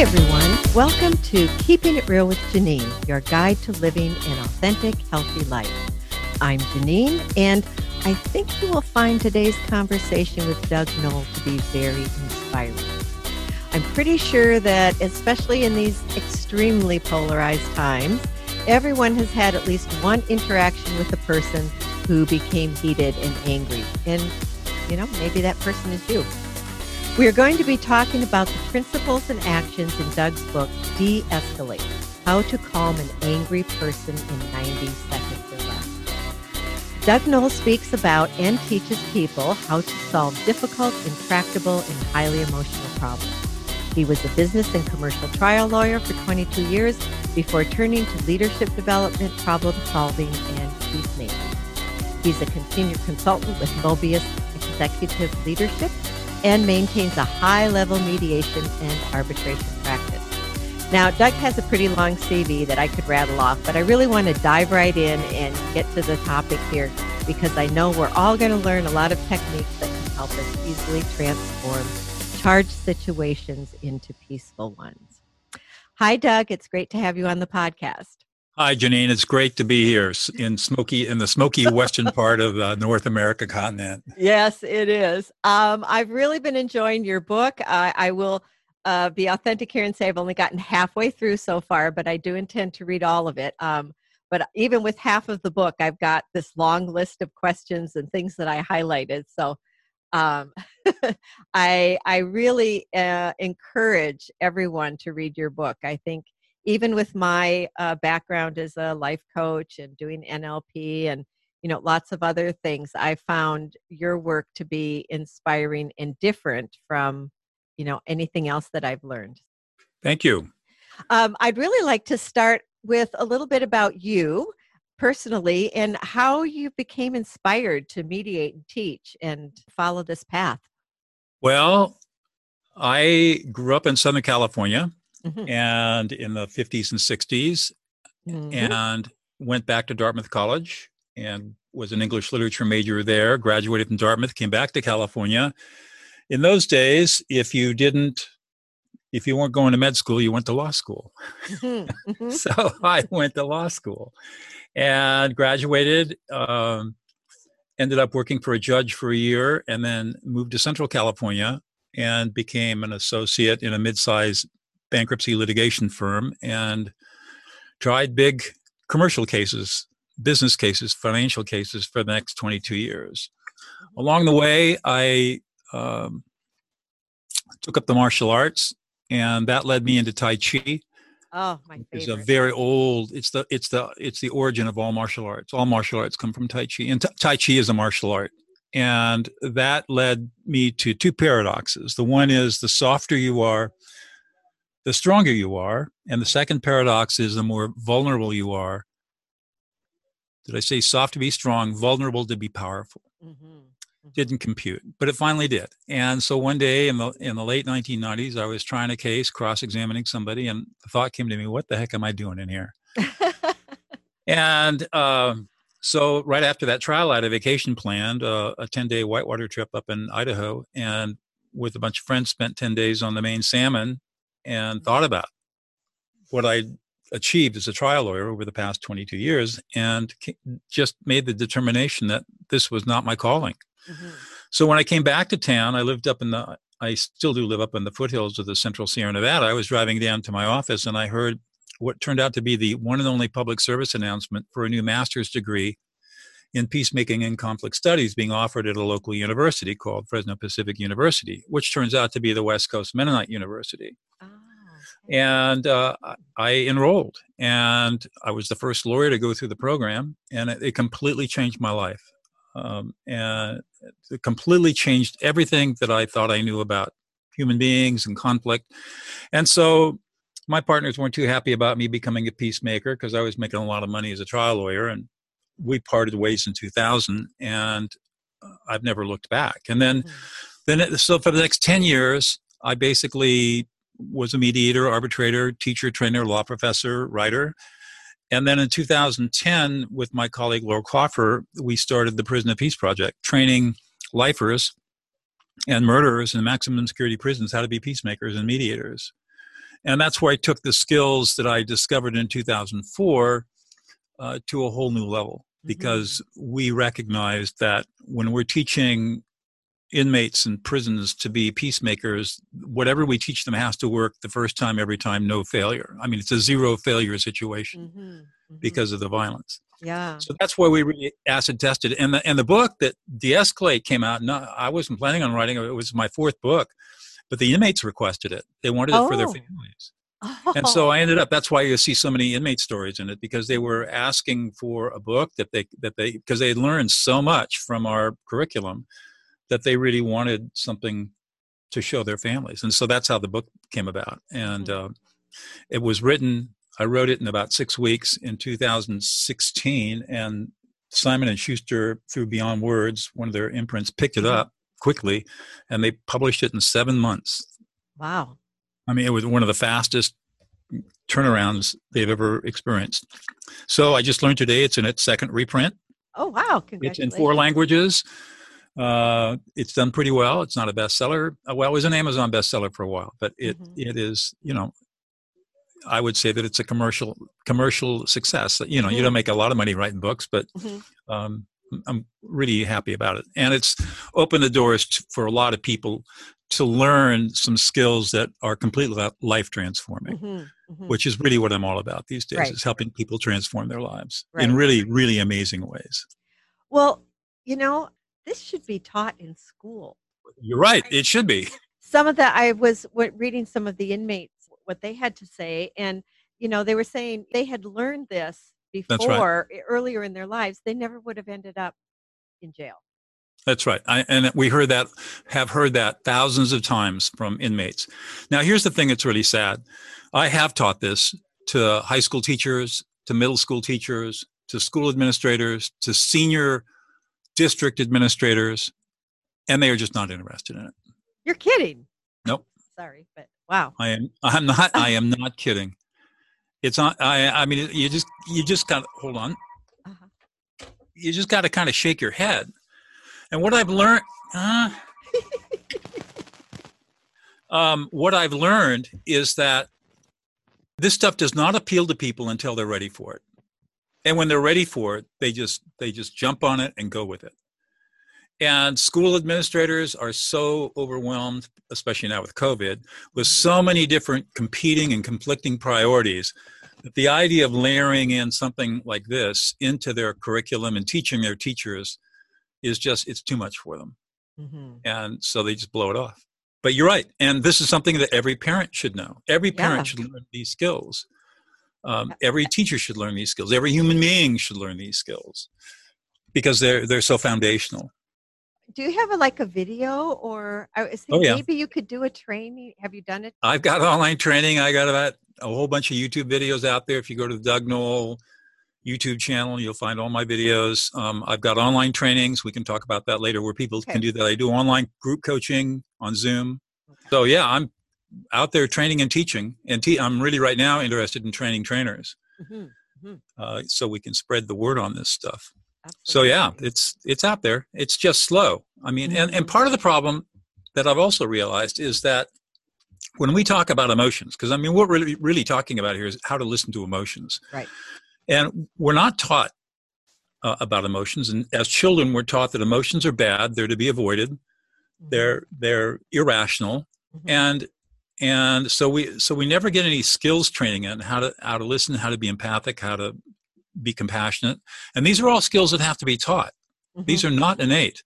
Everyone. Welcome to Keeping It Real with Janine, your guide to living an authentic, healthy life. I'm Janine, and I think you will find today's conversation with Doug Noll to be very inspiring. I'm pretty sure that, especially in these extremely polarized times, everyone has had at least one interaction with a person who became heated and angry. And, you know, maybe that person is you. We are going to be talking about the principles and actions in Doug's book, De Escalate How to Calm an Angry Person in 90 Seconds or Less. Doug Noll speaks about and teaches people how to solve difficult, intractable, and highly emotional problems. He was a business and commercial trial lawyer for 22 years before turning to leadership development, problem solving, and peacemaking. He's a continued consultant with Mobius Executive Leadership and maintains a high level mediation and arbitration practice. Now, Doug has a pretty long CV that I could rattle off, but I really want to dive right in and get to the topic here because I know we're all going to learn a lot of techniques that can help us easily transform charged situations into peaceful ones. Hi, Doug. It's great to have you on the podcast. Hi, Janine. It's great to be here in smoky in the smoky western part of the North America continent. Yes, it is. Um, I've really been enjoying your book. I, I will uh, be authentic here and say I've only gotten halfway through so far, but I do intend to read all of it. Um, but even with half of the book, I've got this long list of questions and things that I highlighted. So um, I I really uh, encourage everyone to read your book. I think even with my uh, background as a life coach and doing NLP and you know lots of other things, I found your work to be inspiring and different from you know anything else that I've learned. Thank you. Um, I'd really like to start with a little bit about you personally and how you became inspired to mediate and teach and follow this path. Well, I grew up in Southern California mm-hmm. and in the 50s and 60s mm-hmm. and went back to Dartmouth College and was an English literature major there, graduated from Dartmouth, came back to California. In those days, if you didn't if you weren't going to med school, you went to law school. Mm-hmm. mm-hmm. so I went to law school and graduated. Um, ended up working for a judge for a year and then moved to Central California and became an associate in a mid-sized bankruptcy litigation firm and tried big commercial cases, business cases, financial cases for the next 22 years. Along the way, I um, took up the martial arts, and that led me into Tai Chi. Oh, my favorite! It's a very old. It's the it's the it's the origin of all martial arts. All martial arts come from Tai Chi, and Tai Chi is a martial art. And that led me to two paradoxes. The one is the softer you are, the stronger you are. And the second paradox is the more vulnerable you are. Did I say soft to be strong, vulnerable to be powerful? Mm-hmm. Mm-hmm. Didn't compute, but it finally did. And so one day in the in the late 1990s, I was trying a case, cross-examining somebody, and the thought came to me, "What the heck am I doing in here?" and um, so right after that trial, I had a vacation planned, uh, a 10-day whitewater trip up in Idaho, and with a bunch of friends, spent 10 days on the Main salmon and thought about what I achieved as a trial lawyer over the past 22 years and just made the determination that this was not my calling. Mm-hmm. So when I came back to town, I lived up in the, I still do live up in the foothills of the central Sierra Nevada. I was driving down to my office and I heard what turned out to be the one and only public service announcement for a new master's degree in peacemaking and conflict studies being offered at a local university called Fresno Pacific University, which turns out to be the West Coast Mennonite University. Oh, And uh, I enrolled, and I was the first lawyer to go through the program, and it, it completely changed my life. Um, and it completely changed everything that I thought I knew about human beings and conflict. And so my partners weren't too happy about me becoming a peacemaker because I was making a lot of money as a trial lawyer, and we parted ways in 2000 and uh, I've never looked back. And then, mm-hmm. then so for the next 10 years, I basically was a mediator, arbitrator, teacher, trainer, law professor, writer. And then in 2010, with my colleague Laura Kupers, we started the Prison of Peace Project, training lifers and murderers in maximum security prisons how to be peacemakers and mediators. And that's where I took the skills that I discovered in 2004 uh, to a whole new level because mm-hmm. we recognized that when we're teaching inmates in prisons to be peacemakers, whatever we teach them has to work the first time, every time, no failure. I mean, it's a zero failure situation mm-hmm. Mm-hmm. because of the violence. Yeah. So that's why we really acid tested. And the and the book that de-escalate came out. No, I wasn't planning on writing it. It was my fourth book, but the inmates requested it. They wanted oh. it for their oh. families. Oh. And so I ended up. That's why you see so many inmate stories in it because they were asking for a book that they that they because they had learned so much from our curriculum that they really wanted something to show their families. And so that's how the book came about. And uh, it was written I wrote it in about six weeks in 2016, and Simon and Schuster, through Beyond Words, one of their imprints, picked it mm-hmm. up quickly, and they published it in seven months. Wow! I mean, it was one of the fastest turnarounds they've ever experienced. So I just learned today it's in its second reprint. Oh wow! It's in four languages. Uh, it's done pretty well. It's not a bestseller. Uh, well, it was an Amazon bestseller for a while, but it, mm-hmm. it is you know I would say that it's a commercial commercial success. You know, mm-hmm. you don't make a lot of money writing books, but mm-hmm. um, I'm really happy about it, and it's opened the doors to, for a lot of people to learn some skills that are completely life transforming, mm-hmm. mm-hmm. which is really what I'm all about these days. Right. Is helping people transform their lives right. in really really amazing ways. Well, you know, this should be taught in school. You're right. It should be. Some of that I was reading some of the inmates what they had to say and you know they were saying they had learned this before right. earlier in their lives they never would have ended up in jail that's right I, and we heard that have heard that thousands of times from inmates now here's the thing that's really sad i have taught this to high school teachers to middle school teachers to school administrators to senior district administrators and they are just not interested in it you're kidding nope sorry but Wow. I am. I'm not. I am not kidding. It's on. I. I mean, you just. You just got. Hold on. Uh-huh. You just got to kind of shake your head. And what I've learned. Uh, um, what I've learned is that this stuff does not appeal to people until they're ready for it. And when they're ready for it, they just they just jump on it and go with it. And school administrators are so overwhelmed, especially now with COVID, with so many different competing and conflicting priorities that the idea of layering in something like this into their curriculum and teaching their teachers is just, it's too much for them. Mm-hmm. And so they just blow it off. But you're right. And this is something that every parent should know. Every parent yeah. should learn these skills. Um, every teacher should learn these skills. Every human being should learn these skills because they're, they're so foundational do you have a, like a video or I was thinking oh, yeah. maybe you could do a training? Have you done it? I've got online training. I got about a whole bunch of YouTube videos out there. If you go to the Doug Noll YouTube channel, you'll find all my videos. Um, I've got online trainings. We can talk about that later where people okay. can do that. I do online group coaching on Zoom. Okay. So yeah, I'm out there training and teaching. And te- I'm really right now interested in training trainers. Mm-hmm. Mm-hmm. Uh, so we can spread the word on this stuff. So yeah, it's it's out there. It's just slow. I mean, and, and part of the problem that I've also realized is that when we talk about emotions, because I mean, what we're really, really talking about here is how to listen to emotions. Right. And we're not taught uh, about emotions. And as children, we're taught that emotions are bad. They're to be avoided. Mm-hmm. They're they're irrational. Mm-hmm. And and so we so we never get any skills training in how to how to listen, how to be empathic, how to be compassionate. And these are all skills that have to be taught. Mm-hmm. These are not innate.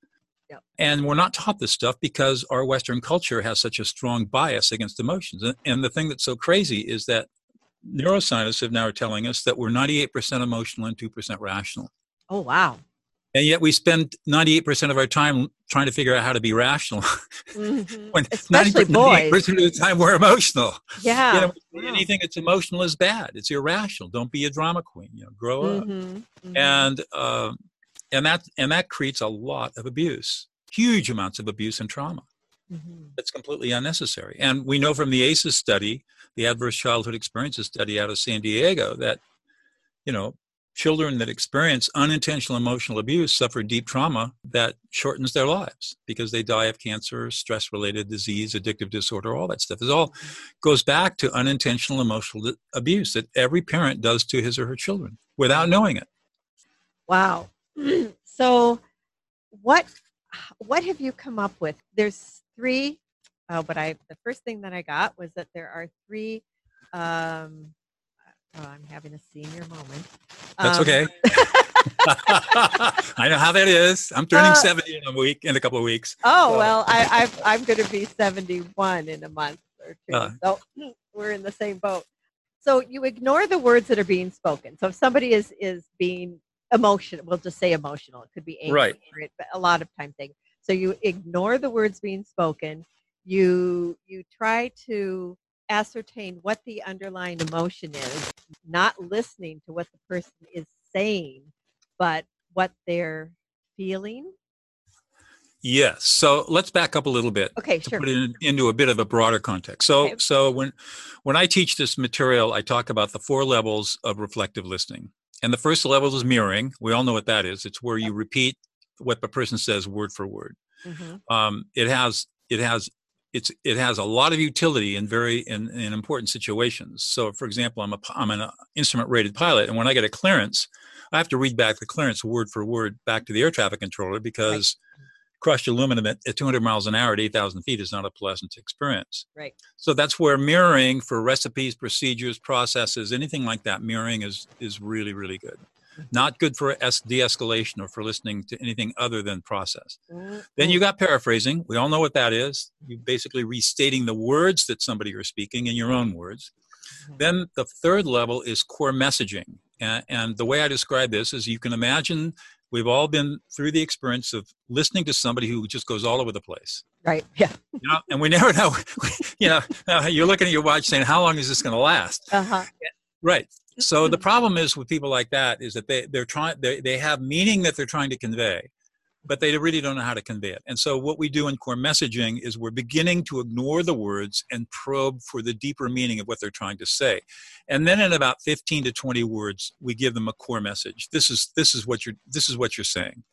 Yep. And we're not taught this stuff because our Western culture has such a strong bias against emotions. And, And the thing that's so crazy is that neuroscientists have now are telling us that we're 98% emotional and 2% rational. Oh, wow and yet we spend 98% of our time trying to figure out how to be rational mm-hmm. when Especially 98% boys. of the time we're emotional yeah you know, wow. anything that's emotional is bad it's irrational don't be a drama queen you know grow up mm-hmm. Mm-hmm. and um, and that and that creates a lot of abuse huge amounts of abuse and trauma mm-hmm. that's completely unnecessary and we know from the ACEs study the adverse childhood experiences study out of San Diego that you know children that experience unintentional emotional abuse suffer deep trauma that shortens their lives because they die of cancer, stress related disease, addictive disorder, all that stuff. It all goes back to unintentional emotional abuse that every parent does to his or her children without knowing it. Wow. so what what have you come up with? There's three oh, but I the first thing that I got was that there are three um Oh, I'm having a senior moment. That's um, okay. I know how that is. I'm turning uh, 70 in a week, in a couple of weeks. Oh so. well, I, i am going to be 71 in a month or two. Uh, so we're in the same boat. So you ignore the words that are being spoken. So if somebody is is being emotional, we'll just say emotional. It could be angry, right. but a lot of times they. So you ignore the words being spoken. You you try to ascertain what the underlying emotion is, not listening to what the person is saying, but what they're feeling. Yes. So let's back up a little bit. Okay, to sure. Put it in, into a bit of a broader context. So, okay. so when when I teach this material, I talk about the four levels of reflective listening. And the first level is mirroring. We all know what that is. It's where you repeat what the person says word for word. Mm-hmm. Um, it has it has it's it has a lot of utility in very in, in important situations. So, for example, I'm a I'm an uh, instrument rated pilot, and when I get a clearance, I have to read back the clearance word for word back to the air traffic controller because right. crushed aluminum at, at 200 miles an hour at 8,000 feet is not a pleasant experience. Right. So that's where mirroring for recipes, procedures, processes, anything like that, mirroring is is really really good not good for de-escalation or for listening to anything other than process. Mm-hmm. Then you got paraphrasing. We all know what that is. You basically restating the words that somebody is speaking in your own words. Mm-hmm. Then the third level is core messaging. And, and the way I describe this is you can imagine we've all been through the experience of listening to somebody who just goes all over the place. Right. Yeah. You know, and we never know. you know, you're looking at your watch saying, "How long is this going to last?" Uh-huh. Right so the problem is with people like that is that they they're trying they, they have meaning that they're trying to convey but they really don't know how to convey it. And so what we do in core messaging is we're beginning to ignore the words and probe for the deeper meaning of what they're trying to say. And then in about 15 to 20 words we give them a core message. This is this is what you're this is what you're saying.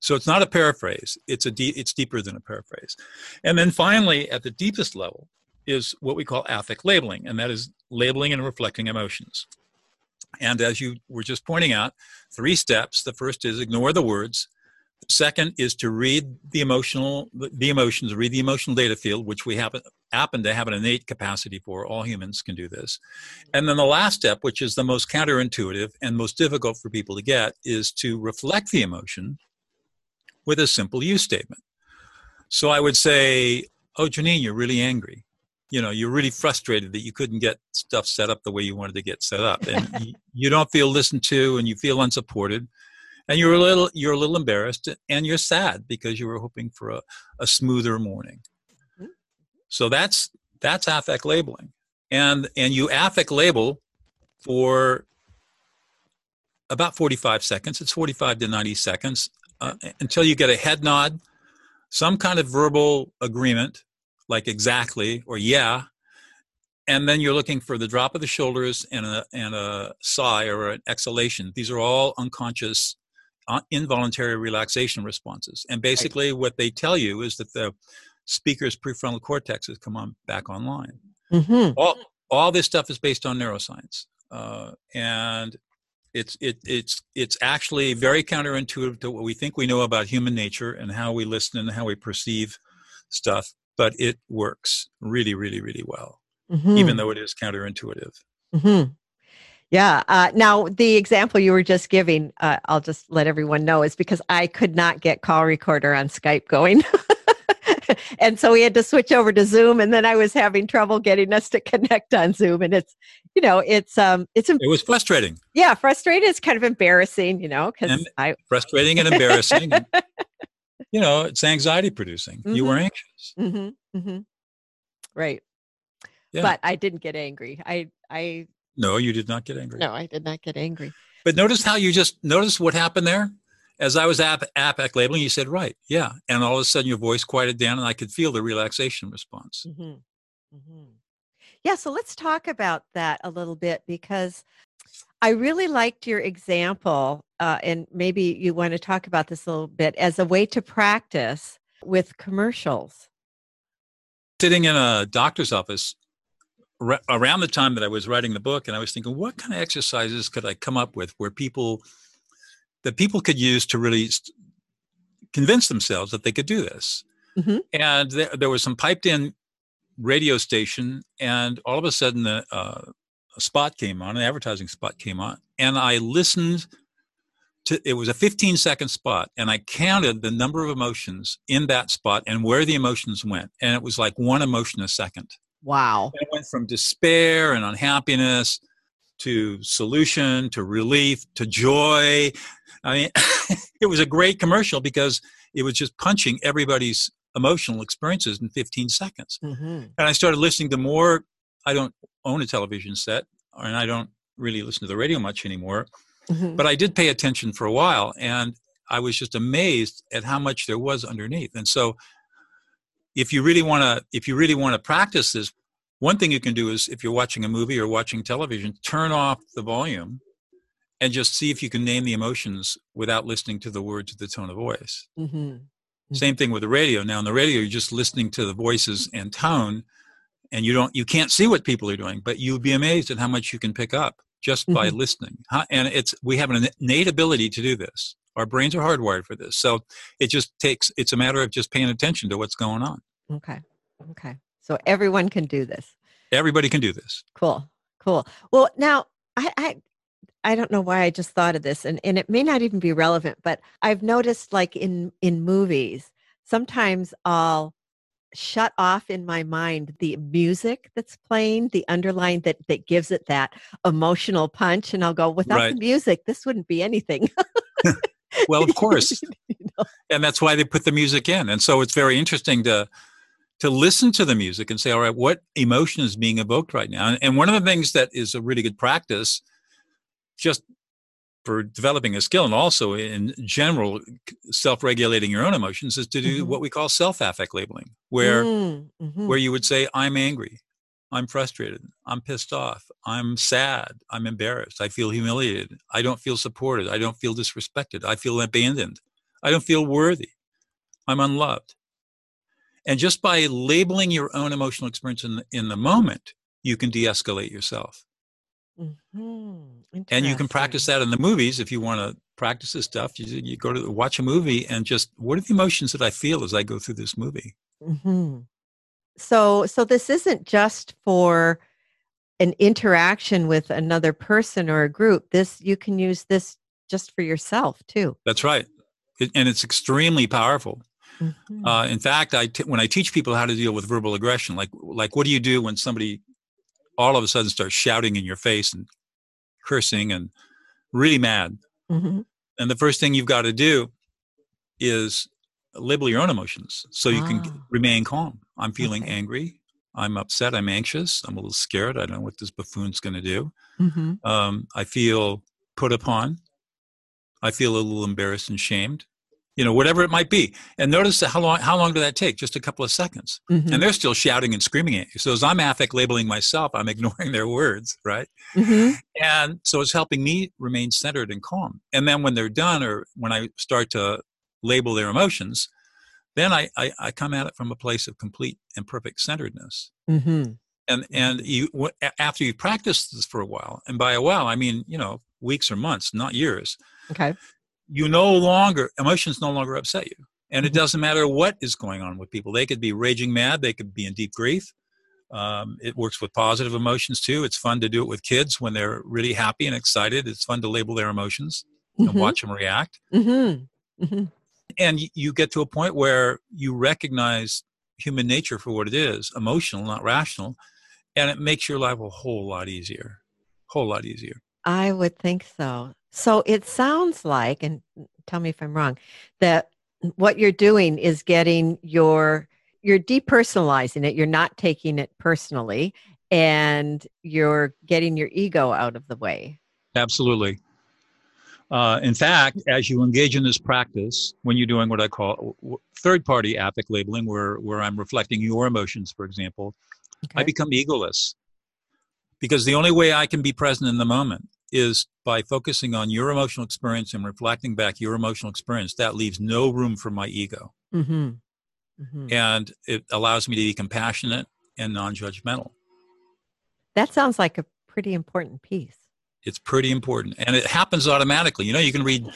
So it's not a paraphrase. It's a de- it's deeper than a paraphrase. And then finally at the deepest level is what we call affect labeling, and that is labeling and reflecting emotions. And as you were just pointing out, three steps. The first is ignore the words. The second is to read the emotional, the emotions, read the emotional data field, which we happen, happen to have an innate capacity for. All humans can do this. And then the last step, which is the most counterintuitive and most difficult for people to get, is to reflect the emotion with a simple use statement. So I would say, Oh, Janine, you're really angry you know you're really frustrated that you couldn't get stuff set up the way you wanted to get set up. And you, you, don't feel listened to and you feel unsupported. And you're a little you're a little embarrassed and you're sad because you were hoping for a, a smoother morning. Mm-hmm. so that's that's affect labeling. And and you affect label for about 45 seconds. It's 45 to 90 seconds uh, until you get a head nod some kind of verbal agreement like exactly or yeah. And then you're looking for the drop of the shoulders and a, and a sigh or an exhalation. These are all unconscious uh, involuntary relaxation responses. And basically right. what they tell you is that the speaker's prefrontal cortex has come on back online. Mm-hmm. all, all this stuff is based on neuroscience uh, and it's it, it's it's actually very counterintuitive to what we think we know about human nature and how we listen and how we perceive stuff but it works really, really, really well, mm-hmm. even though it is counterintuitive. Mm-hmm. Yeah. Uh, now, the example you were just giving, uh, I'll just let everyone know, is because I could not get call recorder on Skype going. and so we had to switch over to Zoom, and then I was having trouble getting us to connect on Zoom. And it's, you know, it's um, it's it was frustrating. Yeah, frustrating. It's kind of embarrassing, you know, because I frustrating and embarrassing. you know, it's anxiety producing. Mm-hmm. You were mm-hmm. anxious. Mm-hmm. Mm-hmm. Right. Yeah. But I didn't get angry. I, I, no, you did not get angry. No, I did not get angry. But notice how you just notice what happened there. As I was app, affect labeling, you said, right, yeah. And all of a sudden your voice quieted down and I could feel the relaxation response. Mm-hmm. mm-hmm. Yeah. So let's talk about that a little bit because I really liked your example, uh, and maybe you want to talk about this a little bit as a way to practice with commercials. Sitting in a doctor's office around the time that I was writing the book, and I was thinking, what kind of exercises could I come up with where people that people could use to really convince themselves that they could do this? Mm-hmm. And there, there, was some piped in radio station, and all of a sudden, the, uh, a spot came on, an advertising spot came on, and I listened to it was a 15 second spot, and I counted the number of emotions in that spot and where the emotions went, and it was like one emotion a second. Wow! And it went from despair and unhappiness to solution to relief to joy. I mean, it was a great commercial because it was just punching everybody's emotional experiences in 15 seconds. Mm-hmm. And I started listening to more. I don't own a television set, and I don't really listen to the radio much anymore. Mm-hmm. But I did pay attention for a while, and I was just amazed at how much there was underneath. And so, if you really want to, if you really want to practice this, one thing you can do is if you're watching a movie or watching television, turn off the volume and just see if you can name the emotions without listening to the words or the tone of voice. Mm-hmm. Mm-hmm. Same thing with the radio. Now, on the radio, you're just listening to the voices and tone, and you don't, you can't see what people are doing, but you'd be amazed at how much you can pick up just by mm-hmm. listening. And it's we have an innate ability to do this. Our brains are hardwired for this. So it just takes it's a matter of just paying attention to what's going on. Okay. Okay. So everyone can do this. Everybody can do this. Cool. Cool. Well, now I, I I don't know why I just thought of this and, and it may not even be relevant, but I've noticed like in in movies, sometimes I'll shut off in my mind the music that's playing, the underline that that gives it that emotional punch, and I'll go, without right. the music, this wouldn't be anything. well, of course, you know? and that's why they put the music in, and so it's very interesting to to listen to the music and say, all right, what emotion is being evoked right now? And one of the things that is a really good practice, just for developing a skill and also in general self-regulating your own emotions is to do mm-hmm. what we call self-affect labeling where mm, mm-hmm. where you would say i'm angry i'm frustrated i'm pissed off i'm sad i'm embarrassed i feel humiliated i don't feel supported i don't feel disrespected i feel abandoned i don't feel worthy i'm unloved and just by labeling your own emotional experience in the, in the moment you can de-escalate yourself Mm-hmm. And you can practice that in the movies if you want to practice this stuff. You, you go to watch a movie and just what are the emotions that I feel as I go through this movie? Mm-hmm. So, so this isn't just for an interaction with another person or a group. This you can use this just for yourself too. That's right, it, and it's extremely powerful. Mm-hmm. Uh, in fact, I t- when I teach people how to deal with verbal aggression, like like what do you do when somebody all of a sudden starts shouting in your face and cursing and really mad. Mm-hmm. And the first thing you've got to do is label your own emotions so you ah. can remain calm. I'm feeling okay. angry. I'm upset. I'm anxious. I'm a little scared. I don't know what this buffoon's going to do. Mm-hmm. Um, I feel put upon. I feel a little embarrassed and shamed you know whatever it might be. And notice how long how long did that take? Just a couple of seconds. Mm-hmm. and they're still shouting and screaming at you. So as i'm affect labeling myself i'm ignoring their words right? Mm-hmm. and so it's helping me remain centered and calm. And then when they're done or when i start to label their emotions then i i, I come at it from a place of complete and perfect centeredness. Mm-hmm. and and you after you practice this for a while and by a while i mean you know weeks or months not years okay you no longer emotions no longer upset you. And it mm-hmm. doesn't matter what is going on with people. They could be raging mad. They could be in deep grief. Um, it works with positive emotions too. It's fun to do it with kids when they're really happy and excited. It's fun to label their emotions mm-hmm. and watch them react. Mm-hmm. mm-hmm. and you get to a point where you recognize human nature for what it is emotional not rational and it makes your life a whole lot easier. Whole lot easier. I would think so so it sounds like, and tell me if I'm wrong, that what you're doing is getting your you're depersonalizing it. You're not taking it personally, and you're getting your ego out of the way. Absolutely. Uh, in fact, as you engage in this practice, when you're doing what I call third-party affect labeling, where where I'm reflecting your emotions, for example, okay. I become egoless because the only way I can be present in the moment is by focusing on your emotional experience and reflecting back your emotional experience, that leaves no room for my ego. Mm-hmm. Mm-hmm. And it allows me to be compassionate and non judgmental. That sounds like a pretty important piece. It's pretty important. And it happens automatically. You know, you can read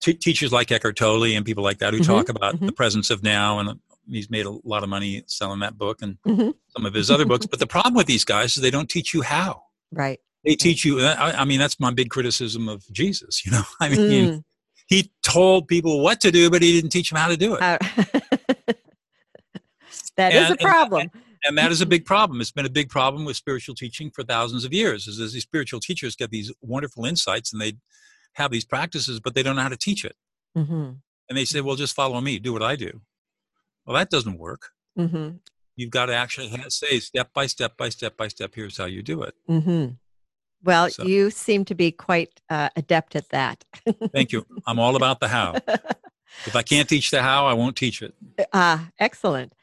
t- teachers like Eckhart Tolle and people like that who mm-hmm. talk about mm-hmm. the presence of now and he's made a lot of money selling that book and mm-hmm. some of his other books. But the problem with these guys is they don't teach you how. Right. They teach you. I, I mean, that's my big criticism of Jesus. You know, I mean, mm. he told people what to do, but he didn't teach them how to do it. that and, is a problem. And, and, that is a big problem. It's been a big problem with spiritual teaching for thousands of years. Is as these spiritual teachers get these wonderful insights and they have these practices, but they don't know how to teach it. Mm-hmm. And they say, "Well, just follow me. Do what I do." Well, that doesn't work. Mm-hmm. You've got to actually say step by step by step by step. Here's how you do it. Mm-hmm. Well, so. you seem to be quite uh, adept at that. Thank you. I'm all about the how. if I can't teach the how, I won't teach it. Ah, uh, excellent.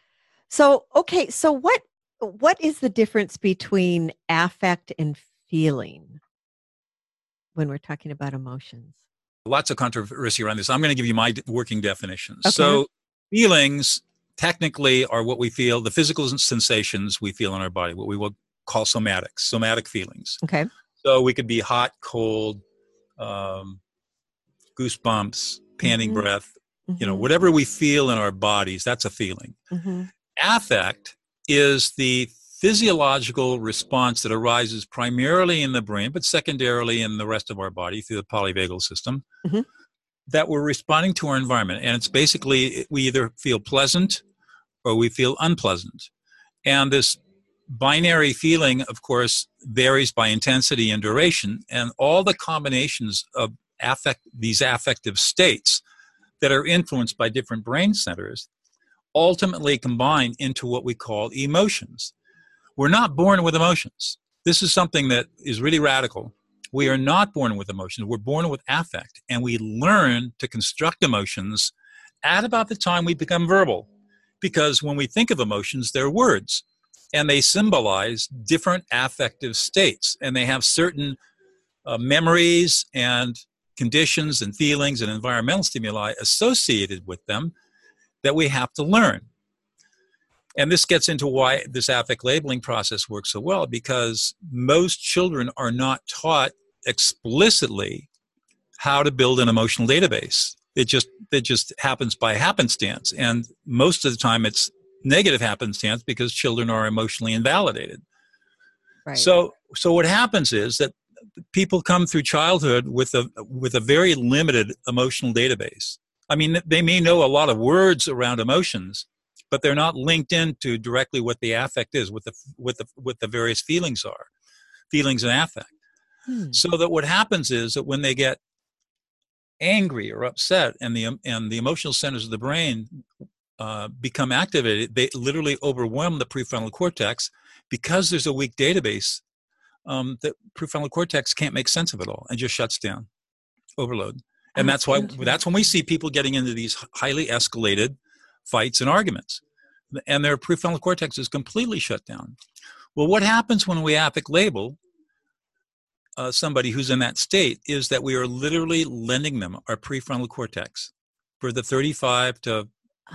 So, okay, so what what is the difference between affect and feeling when we're talking about emotions? Lots of controversy around this. I'm going to give you my working definitions. Okay. So, feelings technically are what we feel, the physical sensations we feel in our body, what we will call somatics, somatic feelings. Okay. So we could be hot, cold, um, goosebumps, panting mm-hmm. breath, mm-hmm. you know, mm-hmm. whatever we feel in our bodies, that's a feeling. Mm-hmm. Affect is the physiological response that arises primarily in the brain, but secondarily in the rest of our body through the polyvagal system, mm-hmm. that we're responding to our environment. And it's basically we either feel pleasant or we feel unpleasant. And this binary feeling, of course, varies by intensity and duration, and all the combinations of affect these affective states that are influenced by different brain centers ultimately combine into what we call emotions. We're not born with emotions. This is something that is really radical. We are not born with emotions. We're born with affect, and we learn to construct emotions at about the time we become verbal. Because when we think of emotions, they're words and they symbolize different affective states and they have certain uh, memories and conditions and feelings and environmental stimuli associated with them that we have to learn. And this gets into why this affect labeling process works so well because most children are not taught explicitly how to build an emotional database. It just it just happens by happenstance and most of the time it's negative happenstance because children are emotionally invalidated. Right. So so what happens is that people come through childhood with a with a very limited emotional database. I mean, they may know a lot of words around emotions, but they're not linked into directly what the affect is, what the what the what the various feelings are, feelings and affect. Hmm. So that what happens is that when they get angry or upset, and the and the emotional centers of the brain uh, become activated, they literally overwhelm the prefrontal cortex because there's a weak database. Um, the prefrontal cortex can't make sense of it all and just shuts down, overload. And that's why that's when we see people getting into these highly escalated fights and arguments, and their prefrontal cortex is completely shut down. Well, what happens when we affect label uh, somebody who's in that state is that we are literally lending them our prefrontal cortex for the 35 to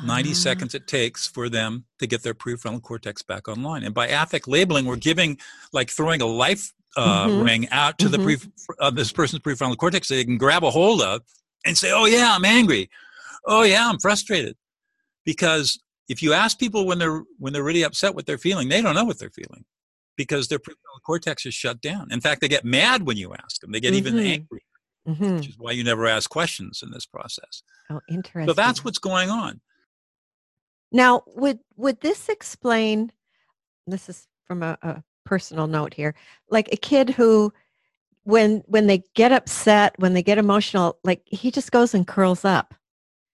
90 uh-huh. seconds it takes for them to get their prefrontal cortex back online. And by affect labeling, we're giving, like throwing a life uh, mm-hmm. ring out to mm-hmm. the pre- uh, this person's prefrontal cortex so they can grab a hold of and say, "Oh yeah, I'm angry. Oh yeah, I'm frustrated." Because if you ask people when they're when they're really upset what they're feeling, they don't know what they're feeling because their prefrontal cortex is shut down. In fact, they get mad when you ask them. They get mm-hmm. even angry, mm-hmm. which is why you never ask questions in this process. Oh, interesting. So that's what's going on. Now, would would this explain? This is from a, a personal note here. Like a kid who, when when they get upset, when they get emotional, like he just goes and curls up.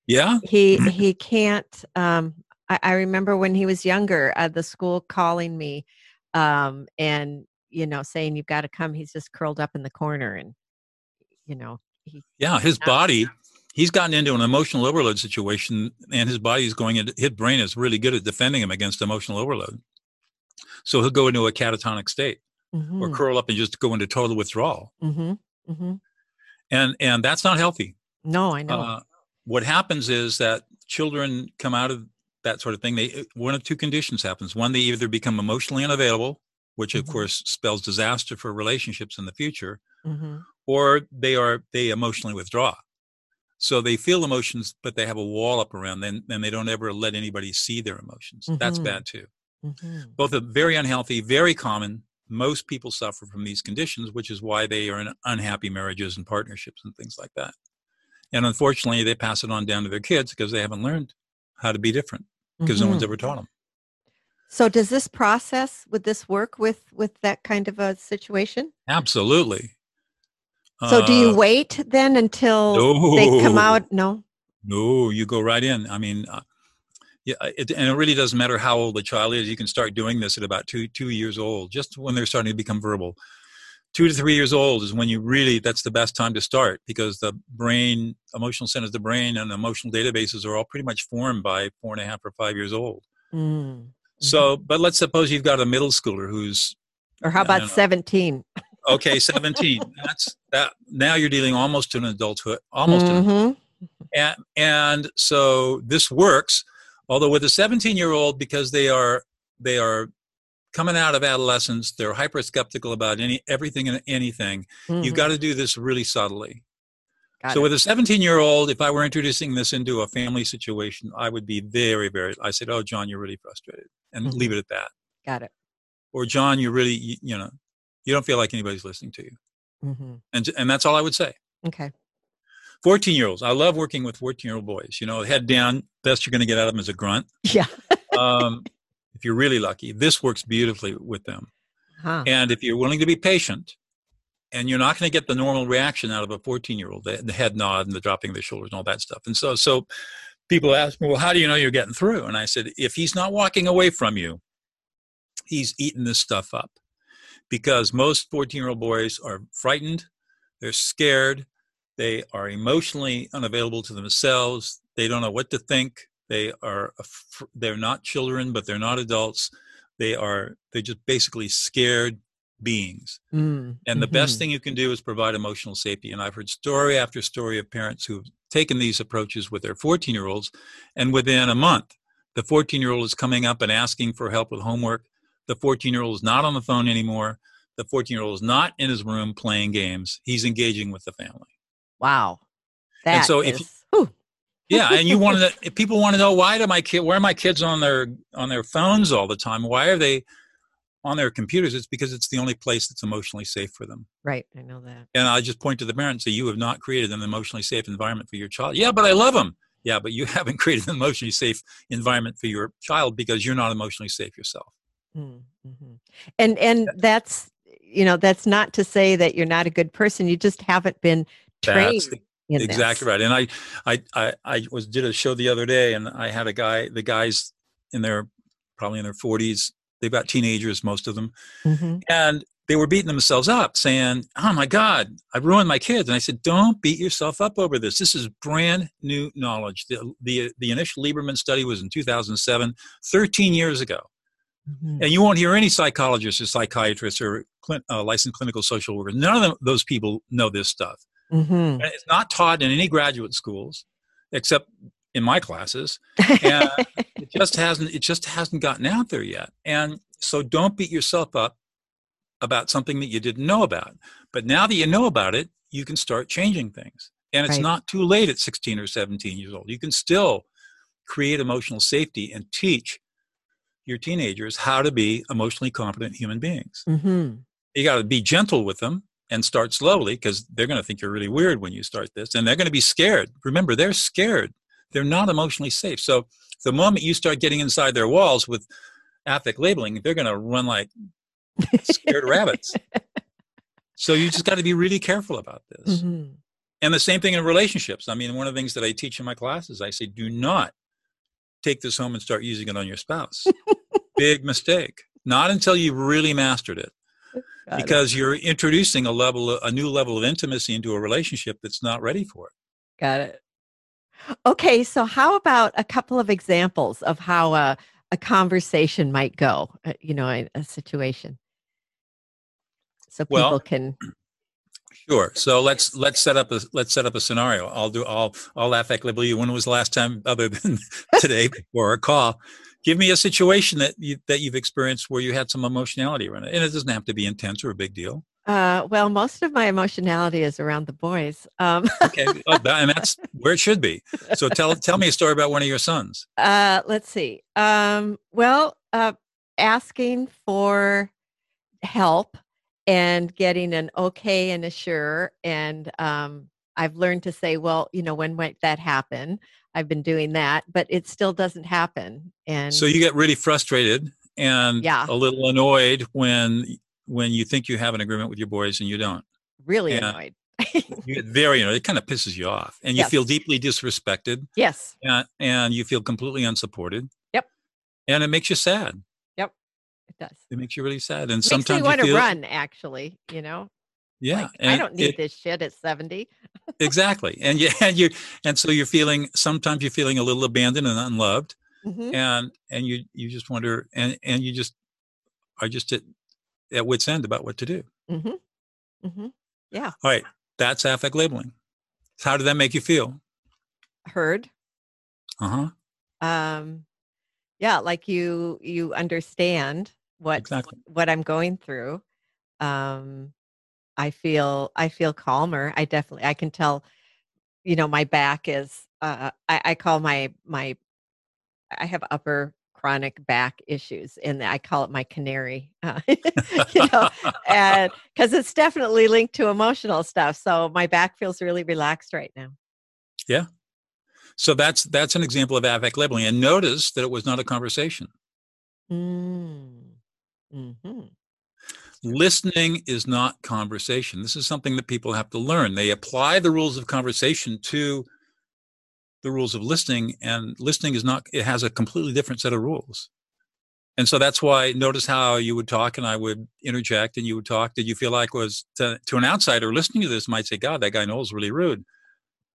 Yeah. He he can't. Um, I, I remember when he was younger, uh, the school calling me, um, and you know saying you've got to come. He's just curled up in the corner, and you know he. Yeah, his body he's gotten into an emotional overload situation and his body is going into his brain is really good at defending him against emotional overload so he'll go into a catatonic state mm-hmm. or curl up and just go into total withdrawal. Mm-hmm. Mm-hmm. And and that's not healthy. No, I know. Uh, what happens is that children come out of that sort of thing. They one of two conditions happens. One, they either become emotionally unavailable, which of mm-hmm. course spells disaster for relationships in the future, mm-hmm. or they are they emotionally withdraw. So they feel emotions, but they have a wall up around them, and they don't ever let anybody see their emotions. That's Mm-hmm. bad too. Mhm. Both are very unhealthy, very common. Most people suffer from these conditions, which is why they are in unhappy marriages and partnerships and things like that. And unfortunately, they pass it on down to their kids because they haven't learned how to be different because no one's Mhm. ever taught them. So does this process would this work with with that kind of a situation? Absolutely. So do you Uh, wait then until they come out? No. No, you go right in. I mean, uh, yeah, it, and it really doesn't matter how old the child is. You can start doing this at about two two years old, just when they're starting to become verbal. Two to three years old is when you really that's the best time to start because the brain, emotional centers, of the brain, and emotional databases are all pretty much formed by four and a half or five years old. Mm. So, but let's suppose you've got a middle schooler who's Or how about know. 17? okay, seventeen. that's that. Now you're dealing almost to an adulthood, almost to an and and so this works although with a 17 year old because they are they are coming out of adolescence they're hyper skeptical about any everything and anything you've Mhm. got to do this really subtly Got so it. with a 17 year old if i were introducing this into a family situation i would be very very i said oh john you're really frustrated and Mhm. leave it at that Got it. or john you're really you, you know you don't feel like anybody's listening to you hmm and and that's all i would say Okay. 14 year olds i love working with 14 year old boys you know head down best you're going to get out of them is a grunt Yeah. um, if you're really lucky, this works beautifully with them. Huh. And if you're willing to be patient, and you're not going to get the normal reaction out of a 14 year old, the, the head nod and the dropping of the shoulders and all that stuff. And so, so people ask me, well, how do you know you're getting through? And I said, if he's not walking away from you, he's eating this stuff up. Because most 14 year old boys are frightened, they're scared, they are emotionally unavailable to themselves, they don't know what to think, they are they're not children but they're not adults they are they're just basically scared beings Mm. and the best Mhm. thing you can do is provide emotional safety and i've heard story after story of parents who've taken these approaches with their 14 year olds and within a month the 14 year old is coming up and asking for help with homework the 14 year old is not on the phone anymore the 14 year old is not in his room playing games he's engaging with the family Wow. And so if- is- whew. yeah and you want to if people want to know why do my kid why are my kids on their on their phones all the time why are they on their computers it's because it's the only place that's emotionally safe for them right. I know that. and i just point to the parents and say you have not created an emotionally safe environment for your child yeah but i love them yeah but you haven't created an emotionally safe environment for your child because you're not emotionally safe yourself Mm, mhm. And and that's you know that's not to say that you're not a good person. You just haven't been trained That's in exactly this. right and I, I i i was did a show the other day and i had a guy the guys in their probably in their 40s they've got teenagers most of them Mhm. and they were beating themselves up saying oh my god i ruined my kids and i said don't beat yourself up over this this is brand new knowledge the the, the initial Lieberman study was in 2007 13 years ago Mhm. and you won't hear any psychologists or psychiatrists or clin- uh, licensed clinical social workers. None of them, those people know this stuff. Mhm. and it's not taught in any graduate schools except in my classes. And it just hasn't it just hasn't gotten out there yet. And so don't beat yourself up about something that you didn't know about. But now that you know about it you can start changing things. And it's Right. not too late at 16 or 17 years old. You can still create emotional safety and teach your teenagers how to be emotionally competent human beings. Mhm. you got to be gentle with them and start slowly because they're going to think you're really weird when you start this and they're going to be scared. Remember they're scared. They're not emotionally safe. So the moment you start getting inside their walls with affect labeling they're going to run like scared rabbits. So you just got to be really careful about this. Mhm. and the same thing in relationships. I mean one of the things that i teach in my classes i say do not take this home and start using it on your spouse big mistake not until you've really mastered it Got it. because you're introducing a level a new level of intimacy into a relationship that's not ready for it Got it. Okay, so how about a couple of examples of how a, a conversation might go, uh, you know, in a situation? so people Well- can. Sure. So let's let's set up a let's set up a scenario. I'll do I'll I'll affect you. When was the last time other than today before a call? Give me a situation that you that you've experienced where you had some emotionality around it. And it doesn't have to be intense or a big deal. Uh, well, most of my emotionality is around the boys. Um, Okay. Oh, that- and that's where it should be. So tell tell me a story about one of your sons. uh, let's see. Um, well, uh, asking for help and getting an okay and a sure. And um, I've learned to say, well, you know, when might that happen? I've been doing that, but it still doesn't happen. And So you get really frustrated and Yeah. a little annoyed when when you think you have an agreement with your boys and you don't. really yeah. annoyed. You get very annoyed. It kind of pisses you off, and you Yes. feel deeply disrespected. yes. and, and you feel completely unsupported. Yep. And it makes you sad. Yep. It does. It makes you really sad. And Makes sometimes me want you to run, actually, you know? Yeah, Like, I don't need it- this shit at 70. exactly. And yeah, and you and so you're feeling sometimes you're feeling a little abandoned and unloved, Mhm. and and you you just wonder and and you just are just at, at wit's end about what to do. Mm-hmm. Mm-hmm. Yeah. All right, that's affect labeling. How did that make you feel? Heard. Uh huh. Um, yeah, like you you understand what Exactly. what I'm going through. Um, I feel I feel calmer. I definitely I can tell. You know, my back is. Uh, I, I call my my. I have upper chronic back issues, and I call it my canary. Uh, you know, and because it's definitely linked to emotional stuff. So my back feels really relaxed right now. Yeah so that's that's an example of affect labeling. And notice that it was not a conversation. Mm. hmm Listening is not conversation. This is something that people have to learn. They apply the rules of conversation to the rules of listening, and listening is not, it has a completely different set of rules. And so that's why notice how you would talk and I would interject and you would talk. Did you feel like was to, to an outsider listening to this might say, God, that guy knows really rude.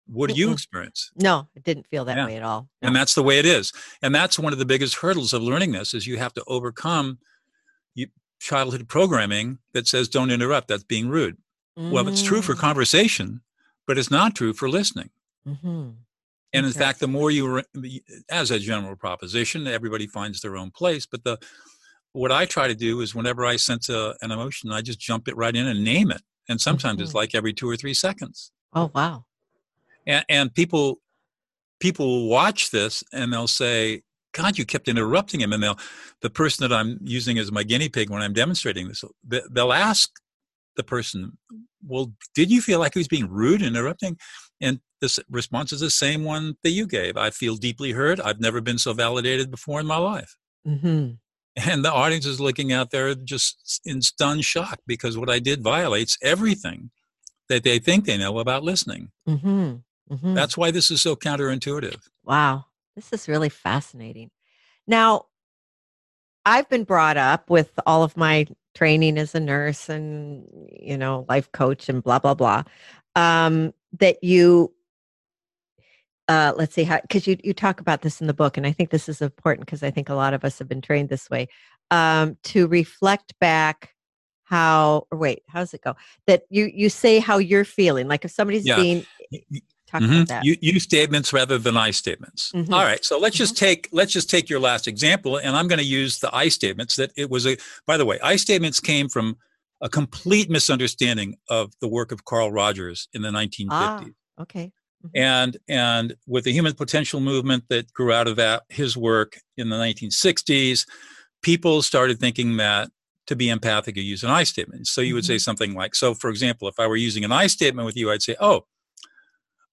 What do you experience? No, it didn't feel that Yeah. way at all. and that's the way it is and that's one of the biggest hurdles of learning this is you have to overcome you, childhood programming that says don't interrupt that's being rude well it's true for Mm. conversation but it's not true for listening Mhm. and in fact the more you re- as a general proposition everybody finds their own place but the what i try to do is whenever i sense a, an emotion i just jump it right in and name it and sometimes it's Mhm. like every two or three seconds Oh wow. and, and people people watch this and they'll say god you kept interrupting him. And they'll the person that i'm using as my guinea pig when i'm demonstrating this they- they'll ask the person well did you feel like he was being rude and interrupting? And this response is the same one that you gave. I feel deeply hurt. I've never been so validated before in my life. Hmm and the audience is looking out there just in stunned shock because what i did violates everything that they think they know about listening. Hmm hmm that's why this is so counterintuitive. Wow. This is really fascinating. Now, I've been brought up with all of my training as a nurse and, you know, life coach and blah, blah, blah, um, that you, uh, let's see how, because you, you talk about this in the book, and I think this is important because I think a lot of us have been trained this way um, to reflect back how, or wait, how's it go? That you, you say how you're feeling. Like if somebody's Yeah. being, talk Mhm. about that. You, you statements rather than I statements. Mhm. All right. So let's just take let's just take your last example, and I'm going to use the I statements. That it was a. By the way, I statements came from a complete misunderstanding of the work of Carl Rogers in the 1950s, Ah, okay. and and with the human potential movement that grew out of that, his work in the 1960s, people started thinking that to be empathic, you use an I statement. So you would say something like, so for example, if I were using an I statement with you, I'd say, oh.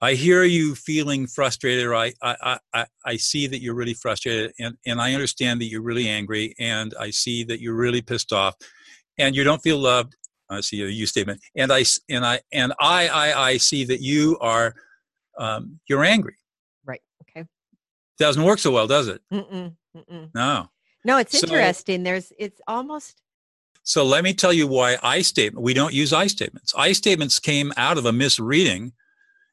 I hear you feeling frustrated, or I, I, I, I see that you're really frustrated, and, and I understand that you're really angry, and I see that you're really pissed off, and you don't feel loved. I see a you statement, and I and I and I I, I see that you are um, you're angry. Right. Okay. Doesn't work so well, does it? Mm-mm, mm-mm. No. No, it's So- interesting. There's, it's almost, So let me tell you why I statement. We don't use I statements. I statements came out of a misreading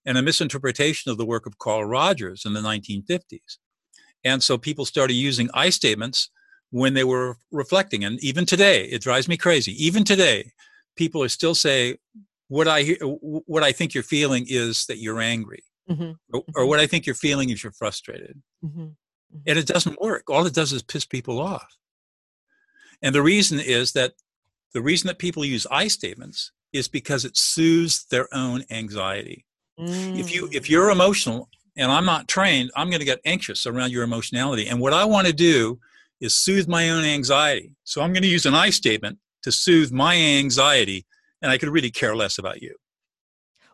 and a misinterpretation of the work of Carl Rogers in the 1950s. And so people started using I statements when they were reflecting. And even today, it drives me crazy. Even today, people are still say what I what I think you're feeling is that you're angry, mm-hmm. Or, or, mm-hmm. what I think you're feeling is you're frustrated, mm-hmm. mm-hmm. and it doesn't work. All it does is piss people off. And the reason is that the reason that people use I statements is because it soothes their own anxiety. Mm. If you if mm. you're emotional and I'm not trained, I'm going to get anxious around your emotionality. And what I want to do is soothe my own anxiety. So I'm going to use an I statement to soothe my anxiety, and I could really care less about you.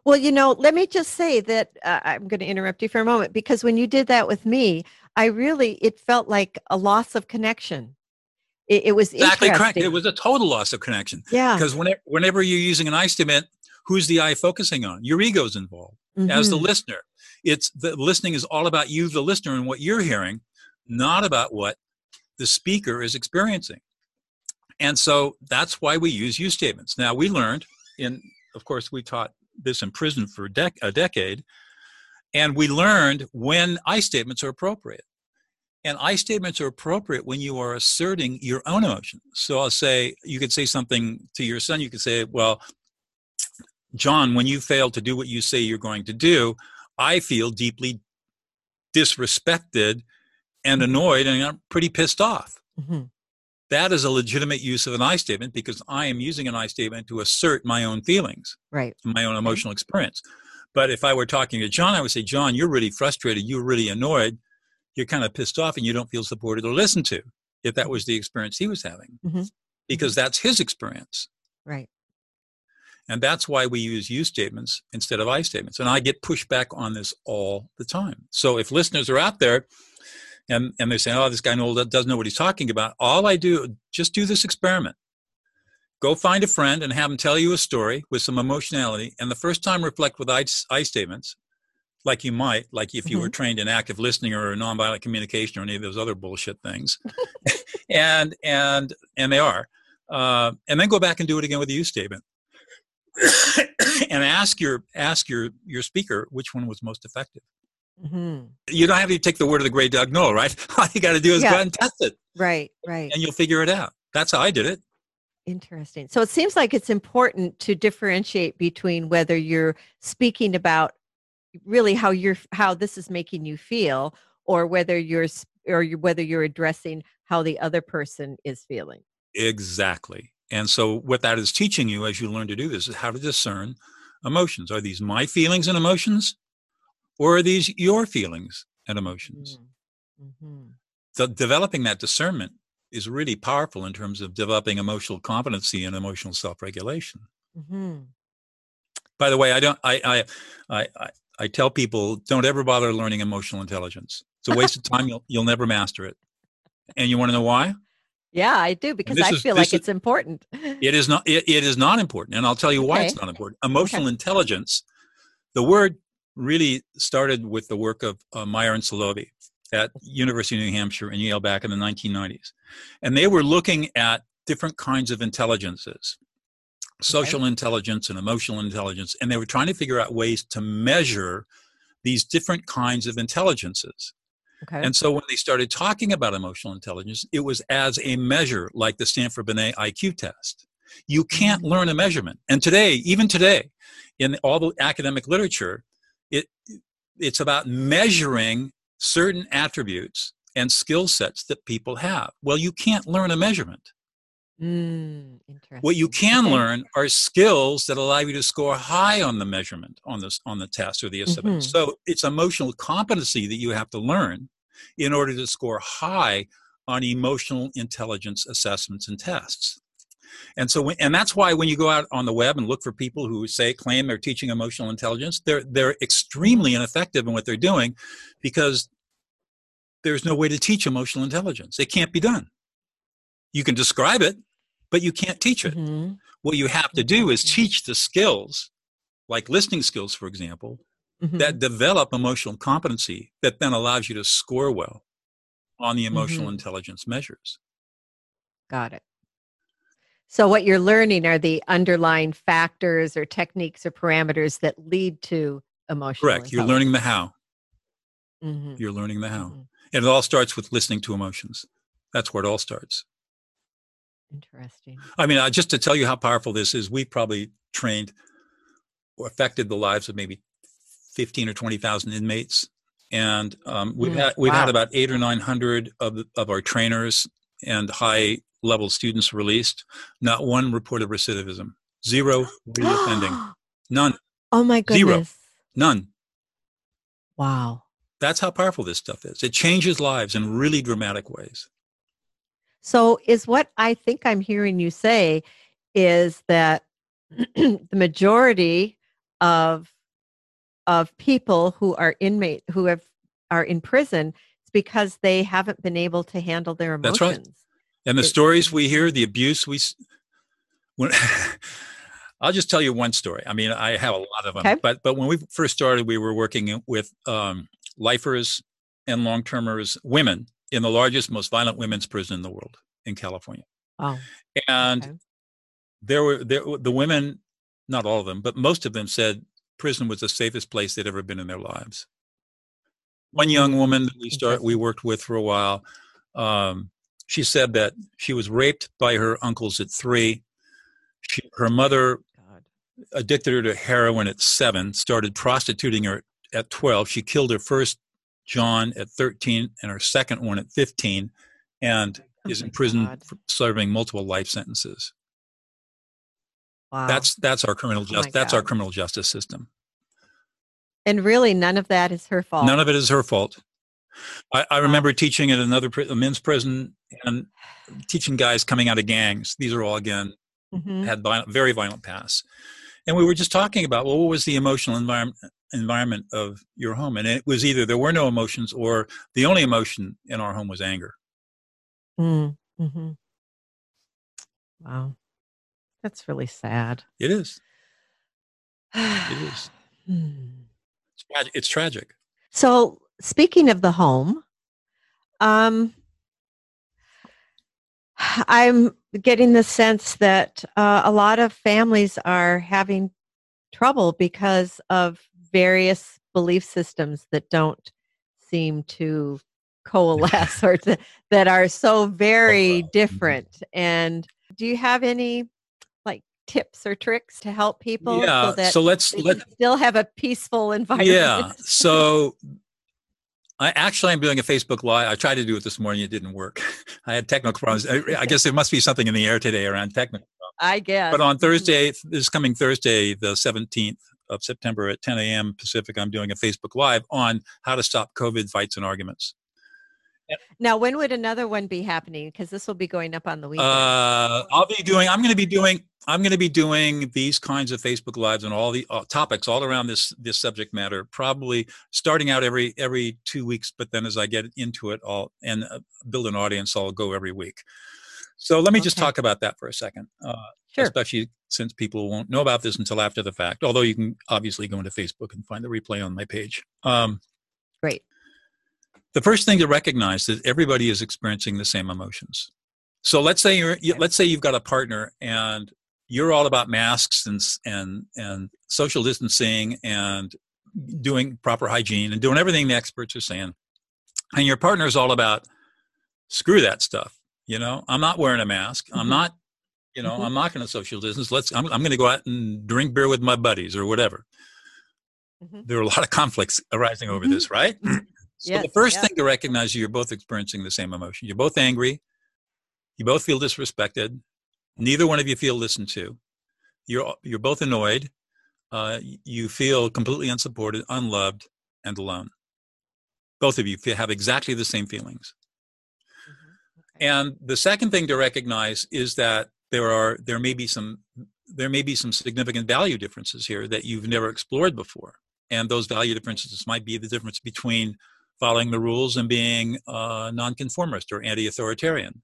Well, you know, let me just say that uh, I'm going to interrupt you for a moment because when you did that with me, I really it felt like a loss of connection. It, it was exactly correct. It was a total loss of connection. Yeah. Because whenever, whenever you're using an I statement, who's the I focusing on? Your ego's involved mm-hmm. as the mm-hmm. listener. It's the listening is all about you, the listener, and what you're hearing, not about what the speaker is experiencing. And so that's why we use you statements. Now we learned in, of course, we taught this in prison for a, dec- a decade, and we learned when I statements are appropriate. And I statements are appropriate when you are asserting your own emotions. So I'll say, you could say something to your son. You could say, Well, John, when you fail to do what you say you're going to do, I feel deeply disrespected and mm-hmm. annoyed and I'm pretty pissed off. Mm-hmm. That is a legitimate use of an I statement because I am using an I statement to assert my own feelings, right? My own emotional experience. But if I were talking to John, I would say, John, you're really frustrated. You're really annoyed you're kind of pissed off and you don't feel supported or listened to if that was the experience he was having mm-hmm. because mm-hmm. that's his experience right and that's why we use you statements instead of i statements. And i get pushback on this all the time. So if listeners are out there and, and they're saying oh this guy doesn't know what he's talking about all i do just do this experiment. Go find a friend and have them tell you a story with some emotionality. And the first time reflect with i, I statements like you might, like if you mm-hmm. were trained in active listening or nonviolent communication or any of those other bullshit things, and and and they are, uh, and then go back and do it again with the you statement, and ask your ask your your speaker which one was most effective. Mm-hmm. You don't have to take the word of the great Doug Noll, right? All you got to do is yeah. go and test it. Right, right. And you'll figure it out. That's how I did it. Interesting. So it seems like it's important to differentiate between whether you're speaking about really how you're how this is making you feel or whether you're or whether you're addressing how the other person is feeling exactly and so what that is teaching you as you learn to do this is how to discern emotions are these my feelings and emotions or are these your feelings and emotions mm-hmm. the, developing that discernment is really powerful in terms of developing emotional competency and emotional self-regulation mm-hmm. by the way i don't i i i I tell people don't ever bother learning emotional intelligence. It's a waste of time. You'll you'll never master it. And you want to know why? Yeah, I do because I is, feel like is, it's important. It is not. It, it is not important, and I'll tell you why okay. it's not important. Emotional okay. intelligence. The word really started with the work of uh, Mayer and Salovey at University of New Hampshire and Yale back in the 1990s, and they were looking at different kinds of intelligences social okay. intelligence and emotional intelligence, and they were trying to figure out ways to measure these different kinds of intelligences. Okay. And so when they started talking about emotional intelligence, it was as a measure like the Stanford Binet IQ test. You can't mm-hmm. learn a measurement. And today, even today, in all the academic literature, it it's about measuring certain attributes and skill sets that people have. Well, you can't learn a measurement. Mm, what you can learn are skills that allow you to score high on the measurement on this on the test or the assessment. Mm-hmm. So it's emotional competency that you have to learn in order to score high on emotional intelligence assessments and tests. And so, and that's why when you go out on the web and look for people who say claim they're teaching emotional intelligence, they're they're extremely ineffective in what they're doing because there's no way to teach emotional intelligence. It can't be done. You can describe it, but you can't teach it. Mm-hmm. What you have to do is teach the skills, like listening skills, for example, mm-hmm. that develop emotional competency that then allows you to score well on the emotional mm-hmm. intelligence measures. Got it. So, what you're learning are the underlying factors or techniques or parameters that lead to emotional. Correct. You're learning the how. Mm-hmm. You're learning the how. Mm-hmm. And it all starts with listening to emotions. That's where it all starts. Interesting. I mean, just to tell you how powerful this is, we've probably trained or affected the lives of maybe 15 or 20,000 inmates. And um, we've Mm, had we've had about eight or nine hundred of of our trainers and high level students released. Not one reported recidivism. Zero reoffending. None. oh my goodness. Zero. None. Wow. That's how powerful this stuff is. It changes lives in really dramatic ways. So is what I think I'm hearing you say is that the majority of of people who are inmate who have are in prison it's because they haven't been able to handle their emotions. That's right. And the It- stories we hear, the abuse we. When, I'll just tell you one story. I mean, I have a lot of them, Okay. but but when we first started, we were working with um, lifers and long termers, women in the largest, most violent women's prison in the world in California, Oh, and okay. there were there the women, not all of them, but most of them said prison was the safest place they'd ever been in their lives. One young woman that we start we worked with for a while, um, she said that she was raped by her uncles at three. She, her mother God. addicted her to heroin at seven, started prostituting her at 12. She killed her first John at 13 and her second one at 15 and Oh is in prison for serving multiple life sentences. Wow. That's that's our criminal Oh justice. That's our criminal justice system. and really none of that is her fault. None of it is her fault. I, I Wow. remember teaching at another a men's prison and teaching guys coming out of gangs. These are all again Mhm. had violent, very violent pasts, And we were just talking about, well, what was the emotional environment environment of your home? And it was either there were no emotions or the only emotion in our home was anger. Mm, mhm. Wow. That's really sad. It is. It is. Hmm. It's tragic. It's tragic. So, speaking of the home, um, I'm getting the sense that uh, a lot of families are having trouble because of various belief systems that don't seem to coalesce or to, that are so very Mhm. different. And do you have any like tips or tricks to help people yeah. so that so let's let still have a peaceful environment? Yeah. So I actually I'm doing a Facebook live. I tried to do it this morning. It didn't work. I had technical problems. I, I guess there must be something in the air today around technical. I guess. But on Thursday, this coming Thursday, the 17th of September at 10 a.m. Pacific, I'm doing a Facebook live on how to stop COVID fights and arguments. Now, when would another one be happening? Because this will be going up on the weekend. Uh, I'll be doing. I'm going to be doing. I'm going to be doing these kinds of Facebook lives on all the uh, topics all around this this subject matter. Probably starting out every every two weeks, but then as I get into it, I'll and uh, build an audience. I'll go every week. So let me just talk about that for a second, uh, sure. especially since people won't know about this until after the fact. Although you can obviously go into Facebook and find the replay on my page. Um, Great. the first thing to recognize is everybody is experiencing the same emotions. So let's say you're you- Okay. let's say you've got a partner and you're all about masks and and and social distancing and doing proper hygiene and doing everything the experts are saying. And your partner is all about screw that stuff. You know, I'm not wearing a mask. I'm Mhm. not, you know, Mhm. I'm not going to social distance. Let's I'm I'm going to go out and drink beer with my buddies or whatever. Mhm. There are a lot of conflicts arising over Mhm. this, right? So the first thing to recognize is you're both experiencing the same emotion. You're both angry. You both feel disrespected. Neither one of you feel listened to. You're you're both annoyed. Uh, you feel completely unsupported, unloved, and alone. Both of you feel, have exactly the same feelings. And the second thing to recognize is that there are there may be some there may be some significant value differences here that you've never explored before. And those value differences might be the difference between following the rules and being uh, nonconformist or anti-authoritarian,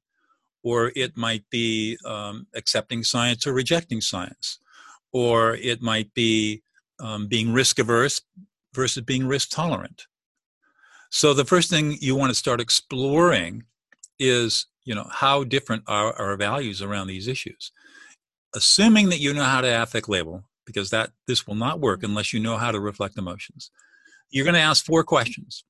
or it might be um, accepting science or rejecting science, or it might be um, being risk averse versus being risk tolerant. So the first thing you want to start exploring is, you know, how different are our values around these issues. Assuming that you know how to affect label, because that this will not work mm-hmm. unless you know how to reflect emotions. You're going to ask four questions.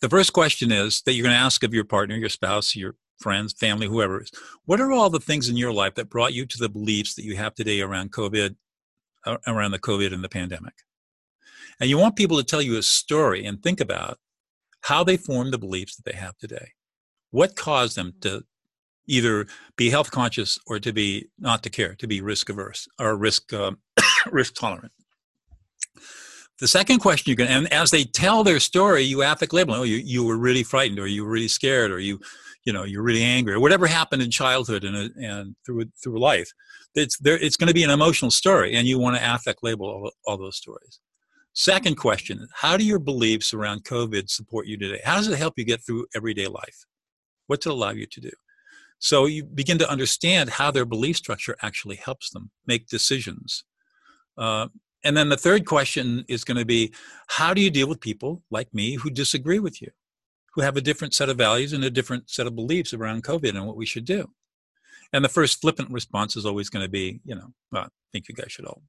The first question is that you're going to ask of your partner, your spouse, your friends, family, whoever is. What are all the things in your life that brought you to the beliefs that you have today around COVID, uh, around the COVID and the pandemic? And you want people to tell you a story and think about how they formed the beliefs that they have today. What caused them to either be health conscious or to be not to care, to be risk averse or risk uh, risk tolerant. The second question you can, and as they tell their story, you affect label. Oh, you, you were really frightened, or you were really scared, or you, you know, you're really angry, or whatever happened in childhood and and through through life. It's there. It's going to be an emotional story, and you want to affect label all, all those stories. Second question: How do your beliefs around COVID support you today? How does it help you get through everyday life? What's it allow you to do? So you begin to understand how their belief structure actually helps them make decisions. Uh, and then the third question is going to be how do you deal with people like me who disagree with you, who have a different set of values and a different set of beliefs around COVID and what we should do? And the first flippant response is always going to be, you know, well, I think you guys should all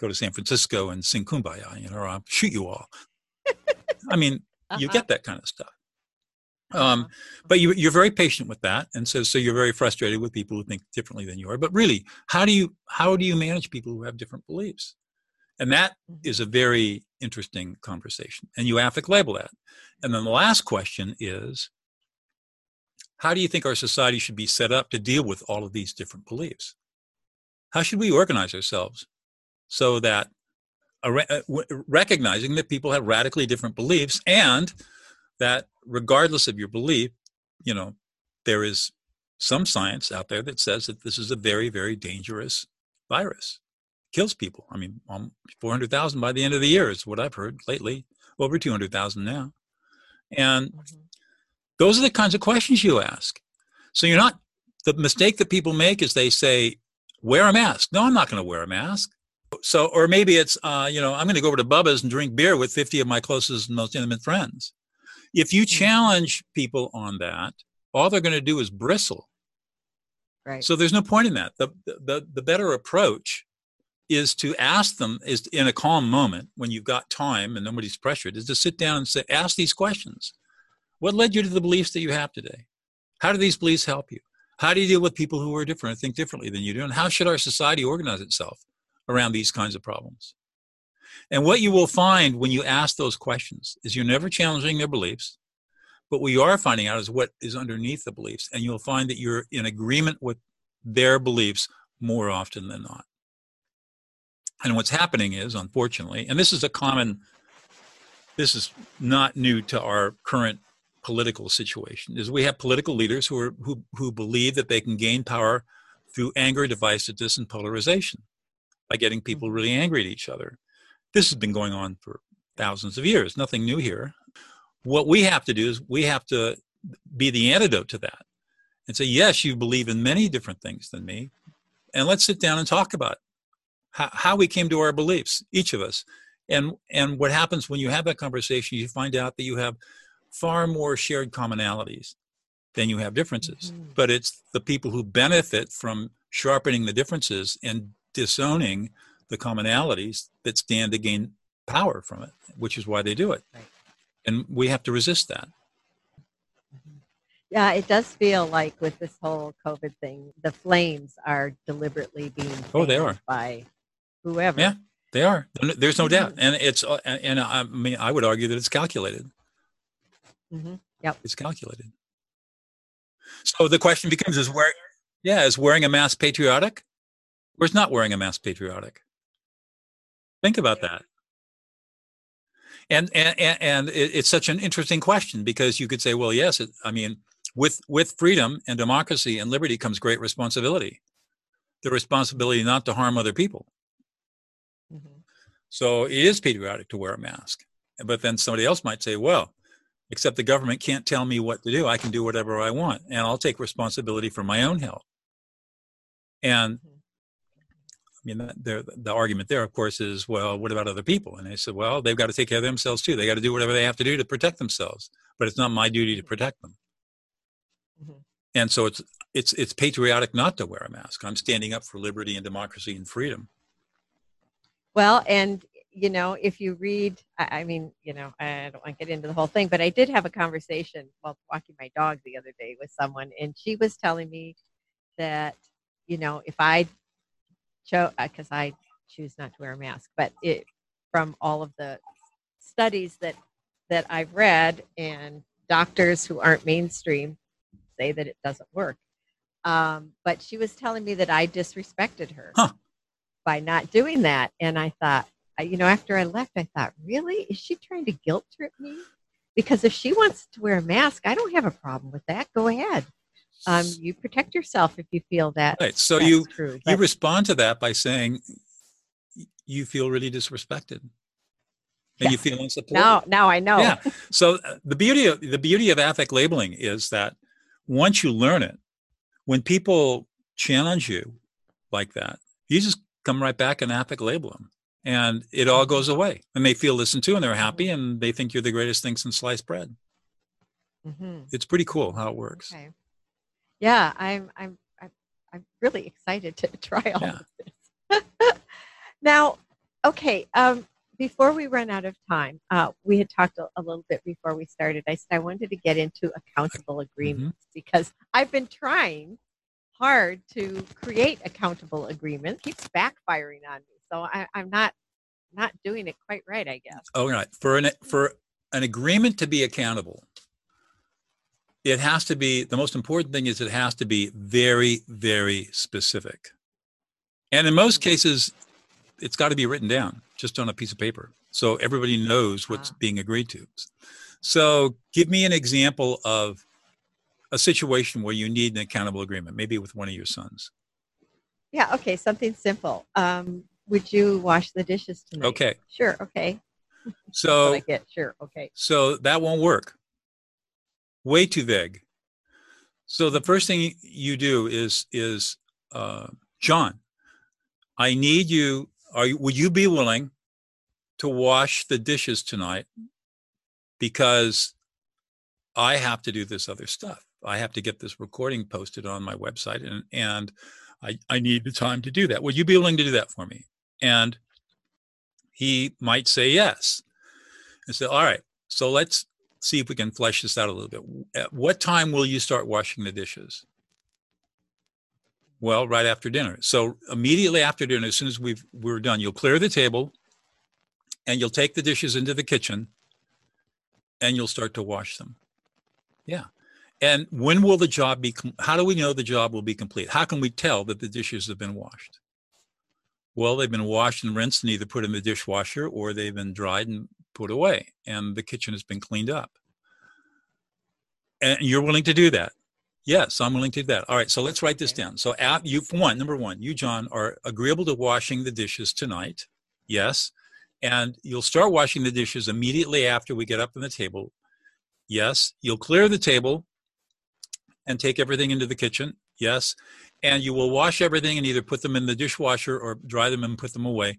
go to San Francisco and sing Kumbaya, you know, or I'll shoot you all. I mean, uh-huh. you get that kind of stuff. Um, uh-huh. but you, you're very patient with that, and so so you're very frustrated with people who think differently than you are. But really, how do you how do you manage people who have different beliefs? And that mm-hmm. a very interesting conversation. And you affect label that. And then the last question is how do you think our society should be set up to deal with all of these different beliefs? How should we organize ourselves so that uh, recognizing that people have radically different beliefs and that regardless of your belief, you know, there is some science out there that says that this is a very, very dangerous virus kills people. I mean, um, 400,000 by the end of the year is what I've heard lately, over 200,000 now. And mm-hmm. those are the kinds of questions you ask. So you're not, the mistake that people make is they say, wear a mask. No, I'm not going to wear a mask. So, or maybe it's, uh, you know, I'm going to go over to Bubba's and drink beer with 50 of my closest and most intimate friends. If you mm-hmm. challenge people on that, all they're going to do is bristle. Right. So there's no point in that. The, the, the better approach is to ask them is in a calm moment when you've got time and nobody's pressured is to sit down and say ask these questions what led you to the beliefs that you have today how do these beliefs help you how do you deal with people who are different and think differently than you do and how should our society organize itself around these kinds of problems and what you will find when you ask those questions is you're never challenging their beliefs but what you are finding out is what is underneath the beliefs and you'll find that you're in agreement with their beliefs more often than not and what's happening is, unfortunately, and this is a common, this is not new to our current political situation, is we have political leaders who are who who believe that they can gain power through anger, divisiveness, and polarization by getting people mm-hmm. really angry at each other. This has been going on for thousands of years. Nothing new here. What we have to do is we have to be the antidote to that and say, yes, you believe in many different things than me, and let's sit down and talk about how, how we came to our beliefs, each of us. And, and what happens when you have that conversation, you find out that you have far more shared commonalities than you have differences. Mm-hmm. But it's the people who benefit from sharpening the differences and disowning the commonalities that stand to gain power from it, which is why they do it. Right. And we have to resist that. Yeah, it does feel like with this whole COVID thing, the flames are deliberately being oh, they are by whoever. Yeah, they are. There's no doubt, mm-hmm. and it's uh, and I mean I would argue that it's calculated. Mm-hmm. Yep, it's calculated. So the question becomes: Is where, yeah, is wearing a mask patriotic, or is not wearing a mask patriotic? Think about that. And and and it's such an interesting question because you could say, well, yes, it, I mean, with with freedom and democracy and liberty comes great responsibility. The responsibility not to harm other people. Mm-hmm. So it is patriotic to wear a mask. But then somebody else might say, well, except the government can't tell me what to do. I can do whatever I want, and I'll take responsibility for my own health. And mm-hmm. Mean, the, the argument there, of course, is, well, what about other people? And they said, well, they've got to take care of themselves too. They got to do whatever they have to do to protect themselves, but it's not my duty to protect them. Mm-hmm. And so it's it's it's patriotic not to wear a mask. I'm standing up for liberty and democracy and freedom. Well, and you know, if you read, I, I mean, you know, I don't want to get into the whole thing, but I did have a conversation while walking my dog the other day with someone, and she was telling me that, you know, if I because uh, I choose not to wear a mask, but it from all of the studies that that I've read and doctors who aren't mainstream say that it doesn't work. Um, but she was telling me that I disrespected her huh. by not doing that, and I thought, you know, after I left, I thought, really, is she trying to guilt trip me? Because if she wants to wear a mask, I don't have a problem with that. Go ahead. Um, you protect yourself if you feel that. Right. So you true, you respond to that by saying you feel really disrespected and you feel unsupported. Now, now I know. Yeah. So uh, the beauty of the beauty of affect labeling is that once you learn it, when people challenge you like that, you just come right back and affect label them, and it all goes away, and they feel listened to, and they're happy, and they think you're the greatest thing since sliced bread. Mm-hmm. It's pretty cool how it works. Okay. Yeah, I'm I'm I'm really excited to try all yeah. of this. now, okay. Um, before we run out of time, uh, we had talked a, a, little bit before we started. I said I wanted to get into accountable mm-hmm. agreements mm-hmm. because I've been trying hard to create accountable agreements. It keeps backfiring on me, so I, I'm not not doing it quite right. I guess. Oh, right. For an for an agreement to be accountable, it has to be the most important thing is it has to be very very specific, and in most mm-hmm. cases, it's got to be written down just on a piece of paper so everybody knows what's wow. being agreed to. So give me an example of a situation where you need an accountable agreement maybe with one of your sons. Yeah okay something simple. Um, would you wash the dishes tonight? Okay. Sure okay. So I get sure okay. so that won't work way too vague so the first thing you do is is uh, john i need you are you, would you be willing to wash the dishes tonight because I have to do this other stuff. I have to get this recording posted on my website and and I, I need the time to do that. Would you be willing to do that for me? And he might say yes. And say, all right, so let's see if we can flesh this out a little bit. At what time will you start washing the dishes? Well, right after dinner. So immediately after dinner, as soon as we've we're done, you'll clear the table and you'll take the dishes into the kitchen and you'll start to wash them. Yeah. And when will the job be how do we know the job will be complete? How can we tell that the dishes have been washed? Well, they've been washed and rinsed and either put in the dishwasher or they've been dried and put away and the kitchen has been cleaned up. And you're willing to do that. Yes, I'm willing to do that. All right, so let's write this down. So, at, you, one, number one, you, John, are agreeable to washing the dishes tonight. Yes. And you'll start washing the dishes immediately after we get up from the table. Yes. You'll clear the table and take everything into the kitchen. Yes. And you will wash everything and either put them in the dishwasher or dry them and put them away.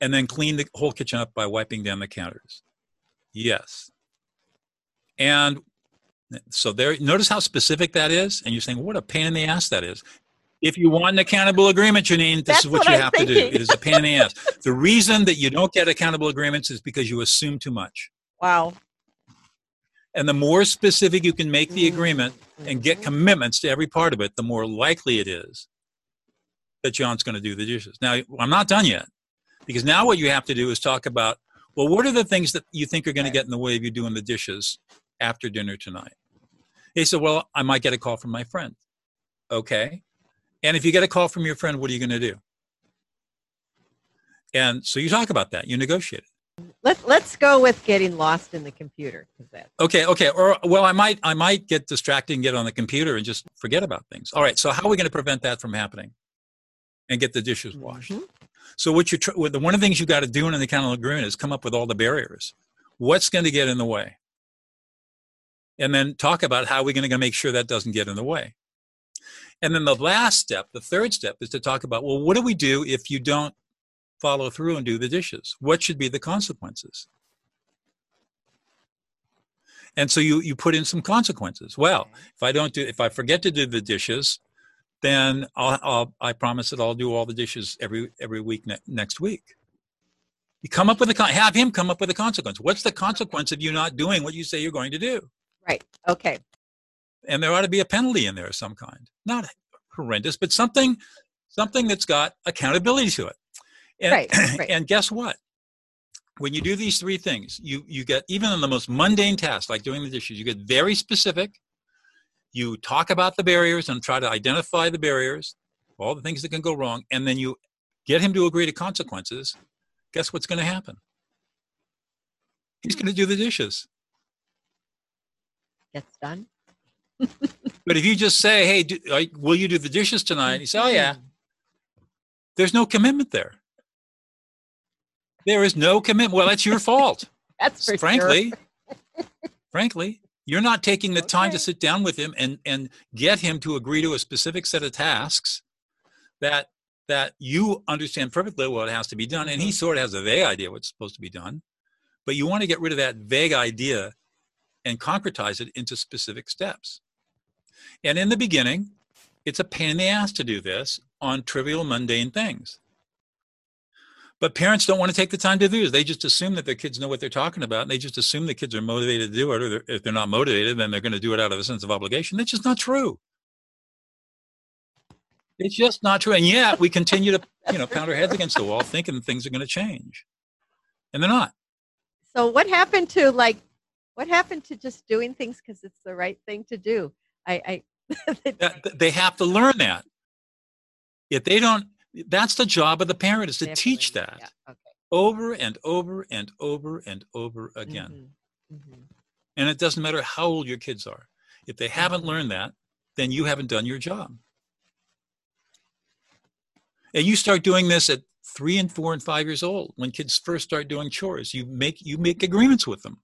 And then clean the whole kitchen up by wiping down the counters. Yes. And so there, notice how specific that is, and you're saying, "What a pain in the ass that is." If you want an accountable agreement, Janine, this That's is what, what you I'm have thinking. to do. It is a pain in the ass. The reason that you don't get accountable agreements is because you assume too much. Wow. And the more specific you can make the agreement mm-hmm. and get commitments to every part of it, the more likely it is that John's going to do the dishes. Now, I'm not done yet because now what you have to do is talk about well, what are the things that you think are going to get in the way of you doing the dishes after dinner tonight? He said, Well, I might get a call from my friend. Okay. And if you get a call from your friend, what are you going to do? And so you talk about that, you negotiate it. Let, let's go with getting lost in the computer. Okay, okay. Or well, I might I might get distracted and get on the computer and just forget about things. All right. So how are we going to prevent that from happening? And get the dishes washed. Mm-hmm. So what you tr- one of the things you got to do in the accountable agreement is come up with all the barriers. What's going to get in the way? and then talk about how we're going to make sure that doesn't get in the way. And then the last step, the third step, is to talk about well, what do we do if you don't follow through and do the dishes? What should be the consequences? And so you you put in some consequences. Well, if I don't do, if I forget to do the dishes, then I'll, I'll I promise that I'll do all the dishes every every week ne- next week. You come up with a have him come up with a consequence. What's the consequence of you not doing what you say you're going to do? Right. Okay. And there ought to be a penalty in there of some kind. Not horrendous, but something something that's got accountability to it. And, right, right. and guess what? When you do these three things, you you get even on the most mundane tasks like doing the dishes, you get very specific. You talk about the barriers and try to identify the barriers, all the things that can go wrong, and then you get him to agree to consequences. Guess what's going to happen? He's going to do the dishes. Gets done. but if you just say, "Hey, do, will you do the dishes tonight?" He say, "Oh yeah." Mm-hmm. There's no commitment there. There is no commitment. Well, that's your fault. that's frankly, sure. frankly, you're not taking the okay. time to sit down with him and and get him to agree to a specific set of tasks that that you understand perfectly what has to be done, and he mm-hmm. sort of has a vague idea what's supposed to be done. But you want to get rid of that vague idea and concretize it into specific steps. And in the beginning, it's a pain in the ass to do this on trivial, mundane things. But parents don't want to take the time to do this. They just assume that their kids know what they're talking about, and they just assume the kids are motivated to do it. Or they're, if they're not motivated, then they're going to do it out of a sense of obligation. That's just not true. It's just not true. And yet we continue to, you know, pound our heads against the wall, thinking things are going to change, and they're not. So what happened to like, what happened to just doing things because it's the right thing to do? I, I they have to learn that. If they don't, that's the job of the parent is to Definitely. teach that yeah. okay. over and over and over and over again. Mm-hmm. Mm-hmm. And it doesn't matter how old your kids are. If they haven't mm-hmm. learned that, then you haven't done your job. And you start doing this at three and four and five years old when kids first start doing chores. You make you make agreements with them.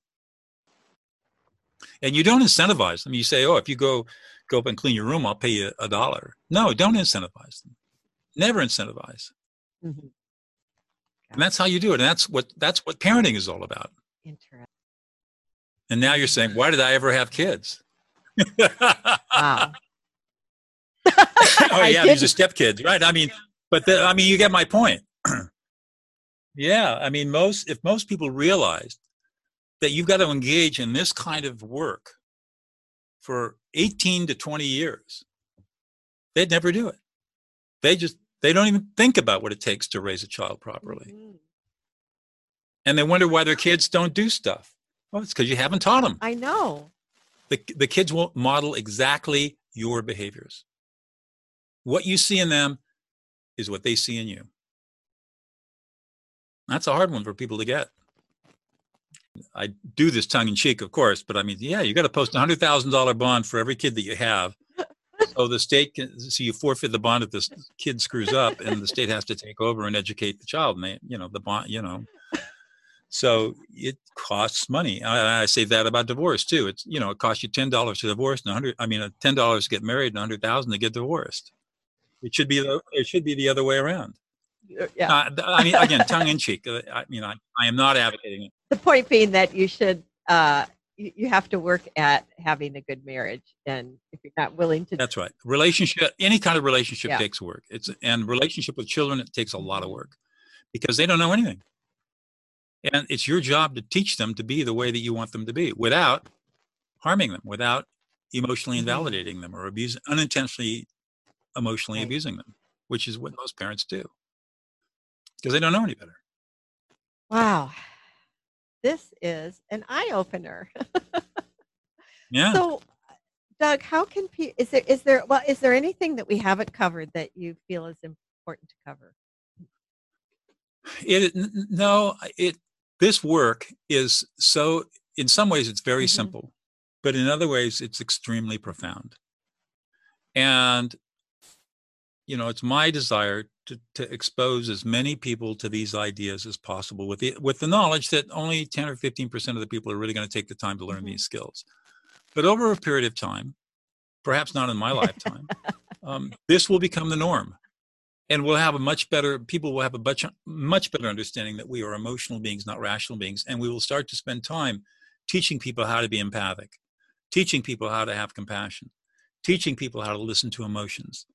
And you don't incentivize them. You say, oh, if you go go up and clean your room, I'll pay you a dollar. No, don't incentivize them. Never incentivize. Mm-hmm. And that's how you do it. And that's what that's what parenting is all about. Interesting. And now you're saying, why did I ever have kids? wow. oh yeah, these are stepkids, right? I mean, but the, I mean, you get my point. yeah, I mean, most if most people realized that you've got to engage in this kind of work for 18 to 20 years, they'd never do it. They just they don't even think about what it takes to raise a child properly. Mm-hmm. And they wonder why their kids don't do stuff. Well, it's because you haven't taught them. I know. The, the kids will model exactly your behaviors. What you see in them is what they see in you. That's a hard one for people to get. I do this tongue in cheek, of course, but I mean, yeah, you got to post a hundred thousand dollar bond for every kid that you have. So the state can so you forfeit the bond if this kid screws up, and the state has to take over and educate the child. And they, you know, the bond, you know. So it costs money. I, I say that about divorce too. It's you know, it costs you ten dollars to divorce and hundred. I mean, ten dollars to get married and a hundred thousand to get divorced. It should be the it should be the other way around. Yeah. Uh, I mean, again, tongue in cheek. Uh, I mean, I, I am not advocating it. The point being that you should uh, you, you have to work at having a good marriage, and if you're not willing to, that's right. Relationship, any kind of relationship yeah. takes work. It's and relationship with children, it takes a lot of work because they don't know anything, and it's your job to teach them to be the way that you want them to be without harming them, without emotionally mm-hmm. invalidating them or abusing unintentionally emotionally right. abusing them, which is what most parents do because they don't know any better. Wow. This is an eye opener. yeah. So, Doug, how can people, is there, is there, well, is there anything that we haven't covered that you feel is important to cover? It, no, it, this work is so, in some ways, it's very mm-hmm. simple, but in other ways, it's extremely profound. And you know, it's my desire to, to expose as many people to these ideas as possible with the, with the knowledge that only 10 or 15% of the people are really going to take the time to learn mm-hmm. these skills. But over a period of time, perhaps not in my lifetime, um, this will become the norm. And we'll have a much better, people will have a much, much better understanding that we are emotional beings, not rational beings. And we will start to spend time teaching people how to be empathic, teaching people how to have compassion, teaching people how to listen to emotions,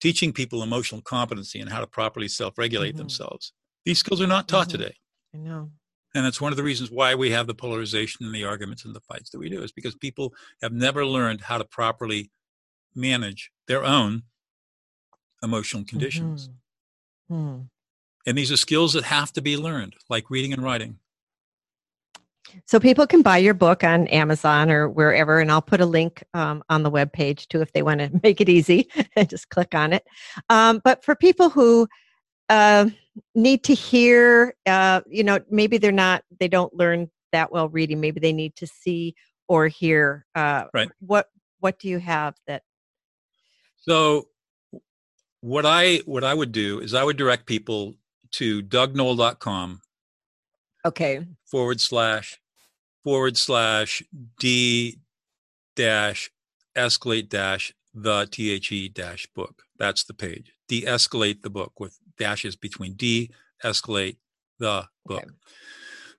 teaching people emotional competency and how to properly self-regulate mm-hmm. themselves. These skills are not taught mm-hmm. today. I know. And that's one of the reasons why we have the polarization and the arguments and the fights that we do is because people have never learned how to properly manage their own emotional conditions. Mm-hmm. Hmm. And these are skills that have to be learned, like reading and writing. So people can buy your book on Amazon or wherever, and I'll put a link um, on the web page too if they want to make it easy. And just click on it. Um, but for people who uh, need to hear, uh, you know, maybe they're not, they don't learn that well reading. Maybe they need to see or hear. Uh, right. What What do you have that? So, what I what I would do is I would direct people to dougnoll.com Okay. forward slash forward slash d dash escalate dash the the dash book. That's the page. De escalate the book with dashes between de escalate the book. Okay.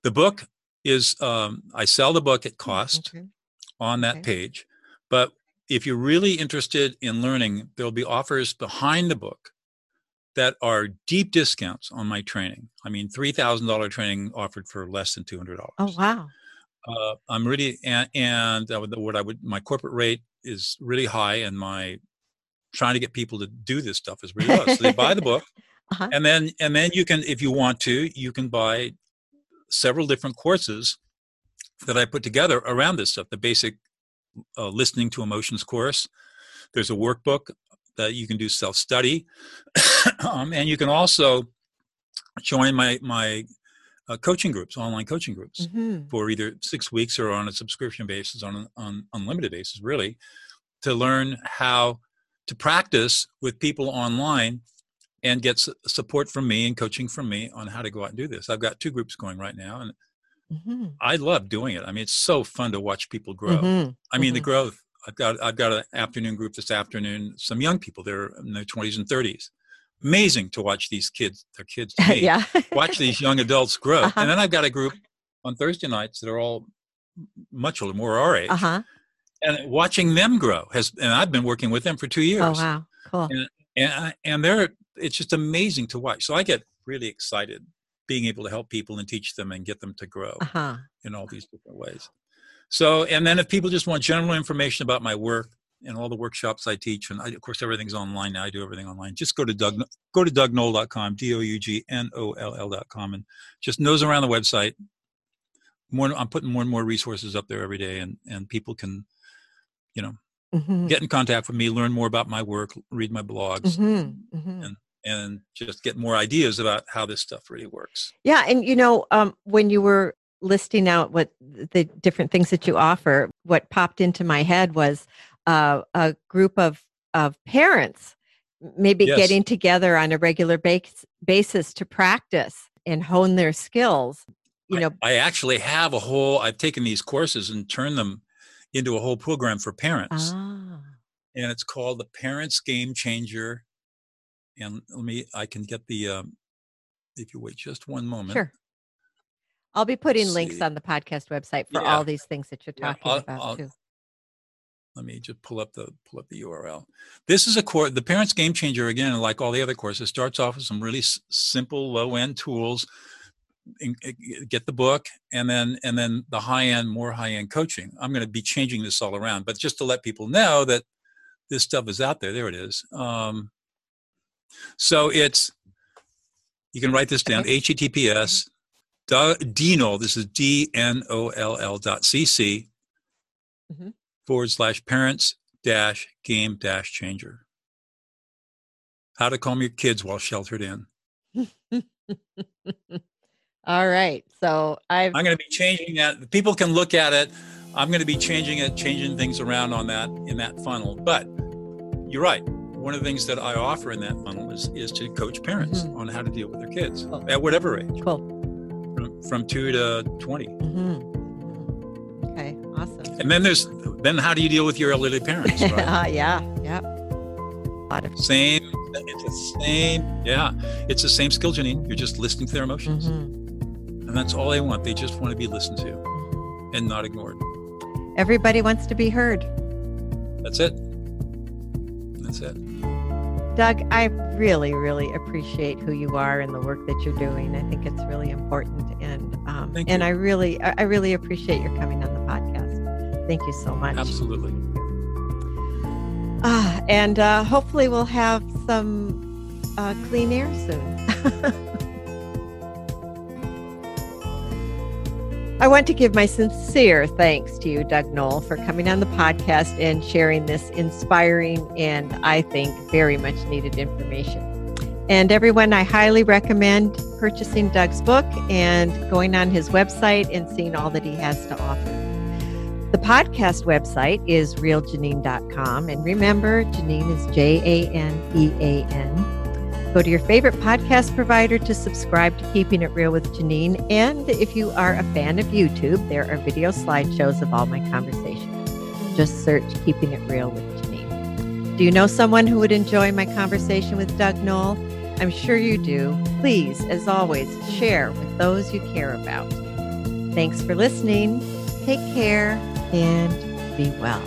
The book is um, I sell the book at cost Okay. on that Okay. page, but if you're really interested in learning, there'll be offers behind the book that are deep discounts on my training. I mean, three thousand dollar training offered for less than two hundred dollars. Oh wow. Uh, I'm really and, and uh, what I would my corporate rate is really high, and my trying to get people to do this stuff is really low. so they buy the book, Uh-huh. and then and then you can, if you want to, you can buy several different courses that I put together around this stuff. The basic uh, listening to emotions course. There's a workbook that you can do self study, um, and you can also join my my uh, coaching groups, online coaching groups Mhm. for either six weeks or on a subscription basis, on an on unlimited basis, really, to learn how to practice with people online and get s- support from me and coaching from me on how to go out and do this. I've got two groups going right now, and Mhm. I love doing it. I mean, it's so fun to watch people grow. Mhm. I mean, the Mhm. growth. I've got I've got an afternoon group this afternoon. Some young people, they're in their twenties and thirties. Amazing to watch these kids. They're kids me yeah. watch these young adults grow. Uh-huh. And then I've got a group on Thursday nights that are all much older, more our age, Uh huh. and watching them grow has. And I've been working with them for two years, Oh wow. Cool. and I- and they're it's just amazing to watch. So I get really excited being able to help people and teach them and get them to grow Uh huh. in all these different ways. So, and then if people just want general information about my work and all the workshops I teach, and I, of course everything's online now. I do everything online. Just go to Doug, go to dougnoll.com, d-o-u-g-n-o-l-l.com, and just nose around the website. More, I'm putting more and more resources up there every day, and and people can, you know, Mhm. get in contact with me, learn more about my work, read my blogs, Mhm. Mhm. and just get more ideas about how this stuff really works. Yeah, and you know, um, when you were listing out what the different things that you offer, what popped into my head was uh, a group of of parents maybe Yes. getting together on a regular base, basis to practice and hone their skills. You I- know, I, actually have a whole. I've taken these courses and turned them into a whole program for parents, ah, and it's called the Parents Game Changer. And let me. I can get the. Um, if you wait just one moment. sure. I'll be putting Let's links see. on the podcast website for Yeah. all these things that you're Yeah, talking I'll- about I'll- too. Let me just pull up the pull up the URL. This is a course. The Parents Game Changer again, like all the other courses, starts off with some really s- simple, low end tools. in- eh, Get the book, and then and then the high end, more high end coaching. I'm going to be changing this all around, but just to let people know that this stuff is out there. There it is. Um, so it's you can write this down. Okay. HTTPS Dnoll. This is D N O L L dot CC Mhm. forward slash parents dash game dash changer. How to calm your kids while sheltered in. All right. So I've I'm going to be changing that. People can look at it. I'm going to be changing it, changing things around on that in that funnel. But you're right. One of the things that I offer in that funnel is is to coach parents Mhm. on how to deal with their kids Cool. at whatever age, cool. From, two to twenty. hmm Okay. Awesome. And then there's then how do you deal with your elderly parents? Right? Ah, yeah. Yeah. A lot of. same. It's the same. Yeah, it's the same skill, Janean. You're just listening to their emotions, Mhm. and that's all they want. They just want to be listened to and not ignored. Everybody wants to be heard. That's it. That's it. Doug, I really, really appreciate who you are and the work that you're doing. I think it's really important, and um, and. I really, I really appreciate your coming on the podcast. Thank you so much. Absolutely. Ah, and uh, hopefully we'll have some uh, clean air soon. I want to give my sincere thanks to you, Doug Noll, for coming on the podcast and sharing this inspiring and I think very much needed information. And everyone, I highly recommend purchasing Doug's book and going on his website and seeing all that he has to offer. The podcast website is realjanean.com. And remember, Janean is J A N E A N. Go to your favorite podcast provider to subscribe to Keeping It Real with Janean. And if you are a fan of YouTube, there are video slideshows of all my conversations. Just search Keeping It Real with Janean. Do you know someone who would enjoy my conversation with Doug Noll? I'm sure you do. Please, as always, share with those you care about. Thanks for listening. Take care and be well.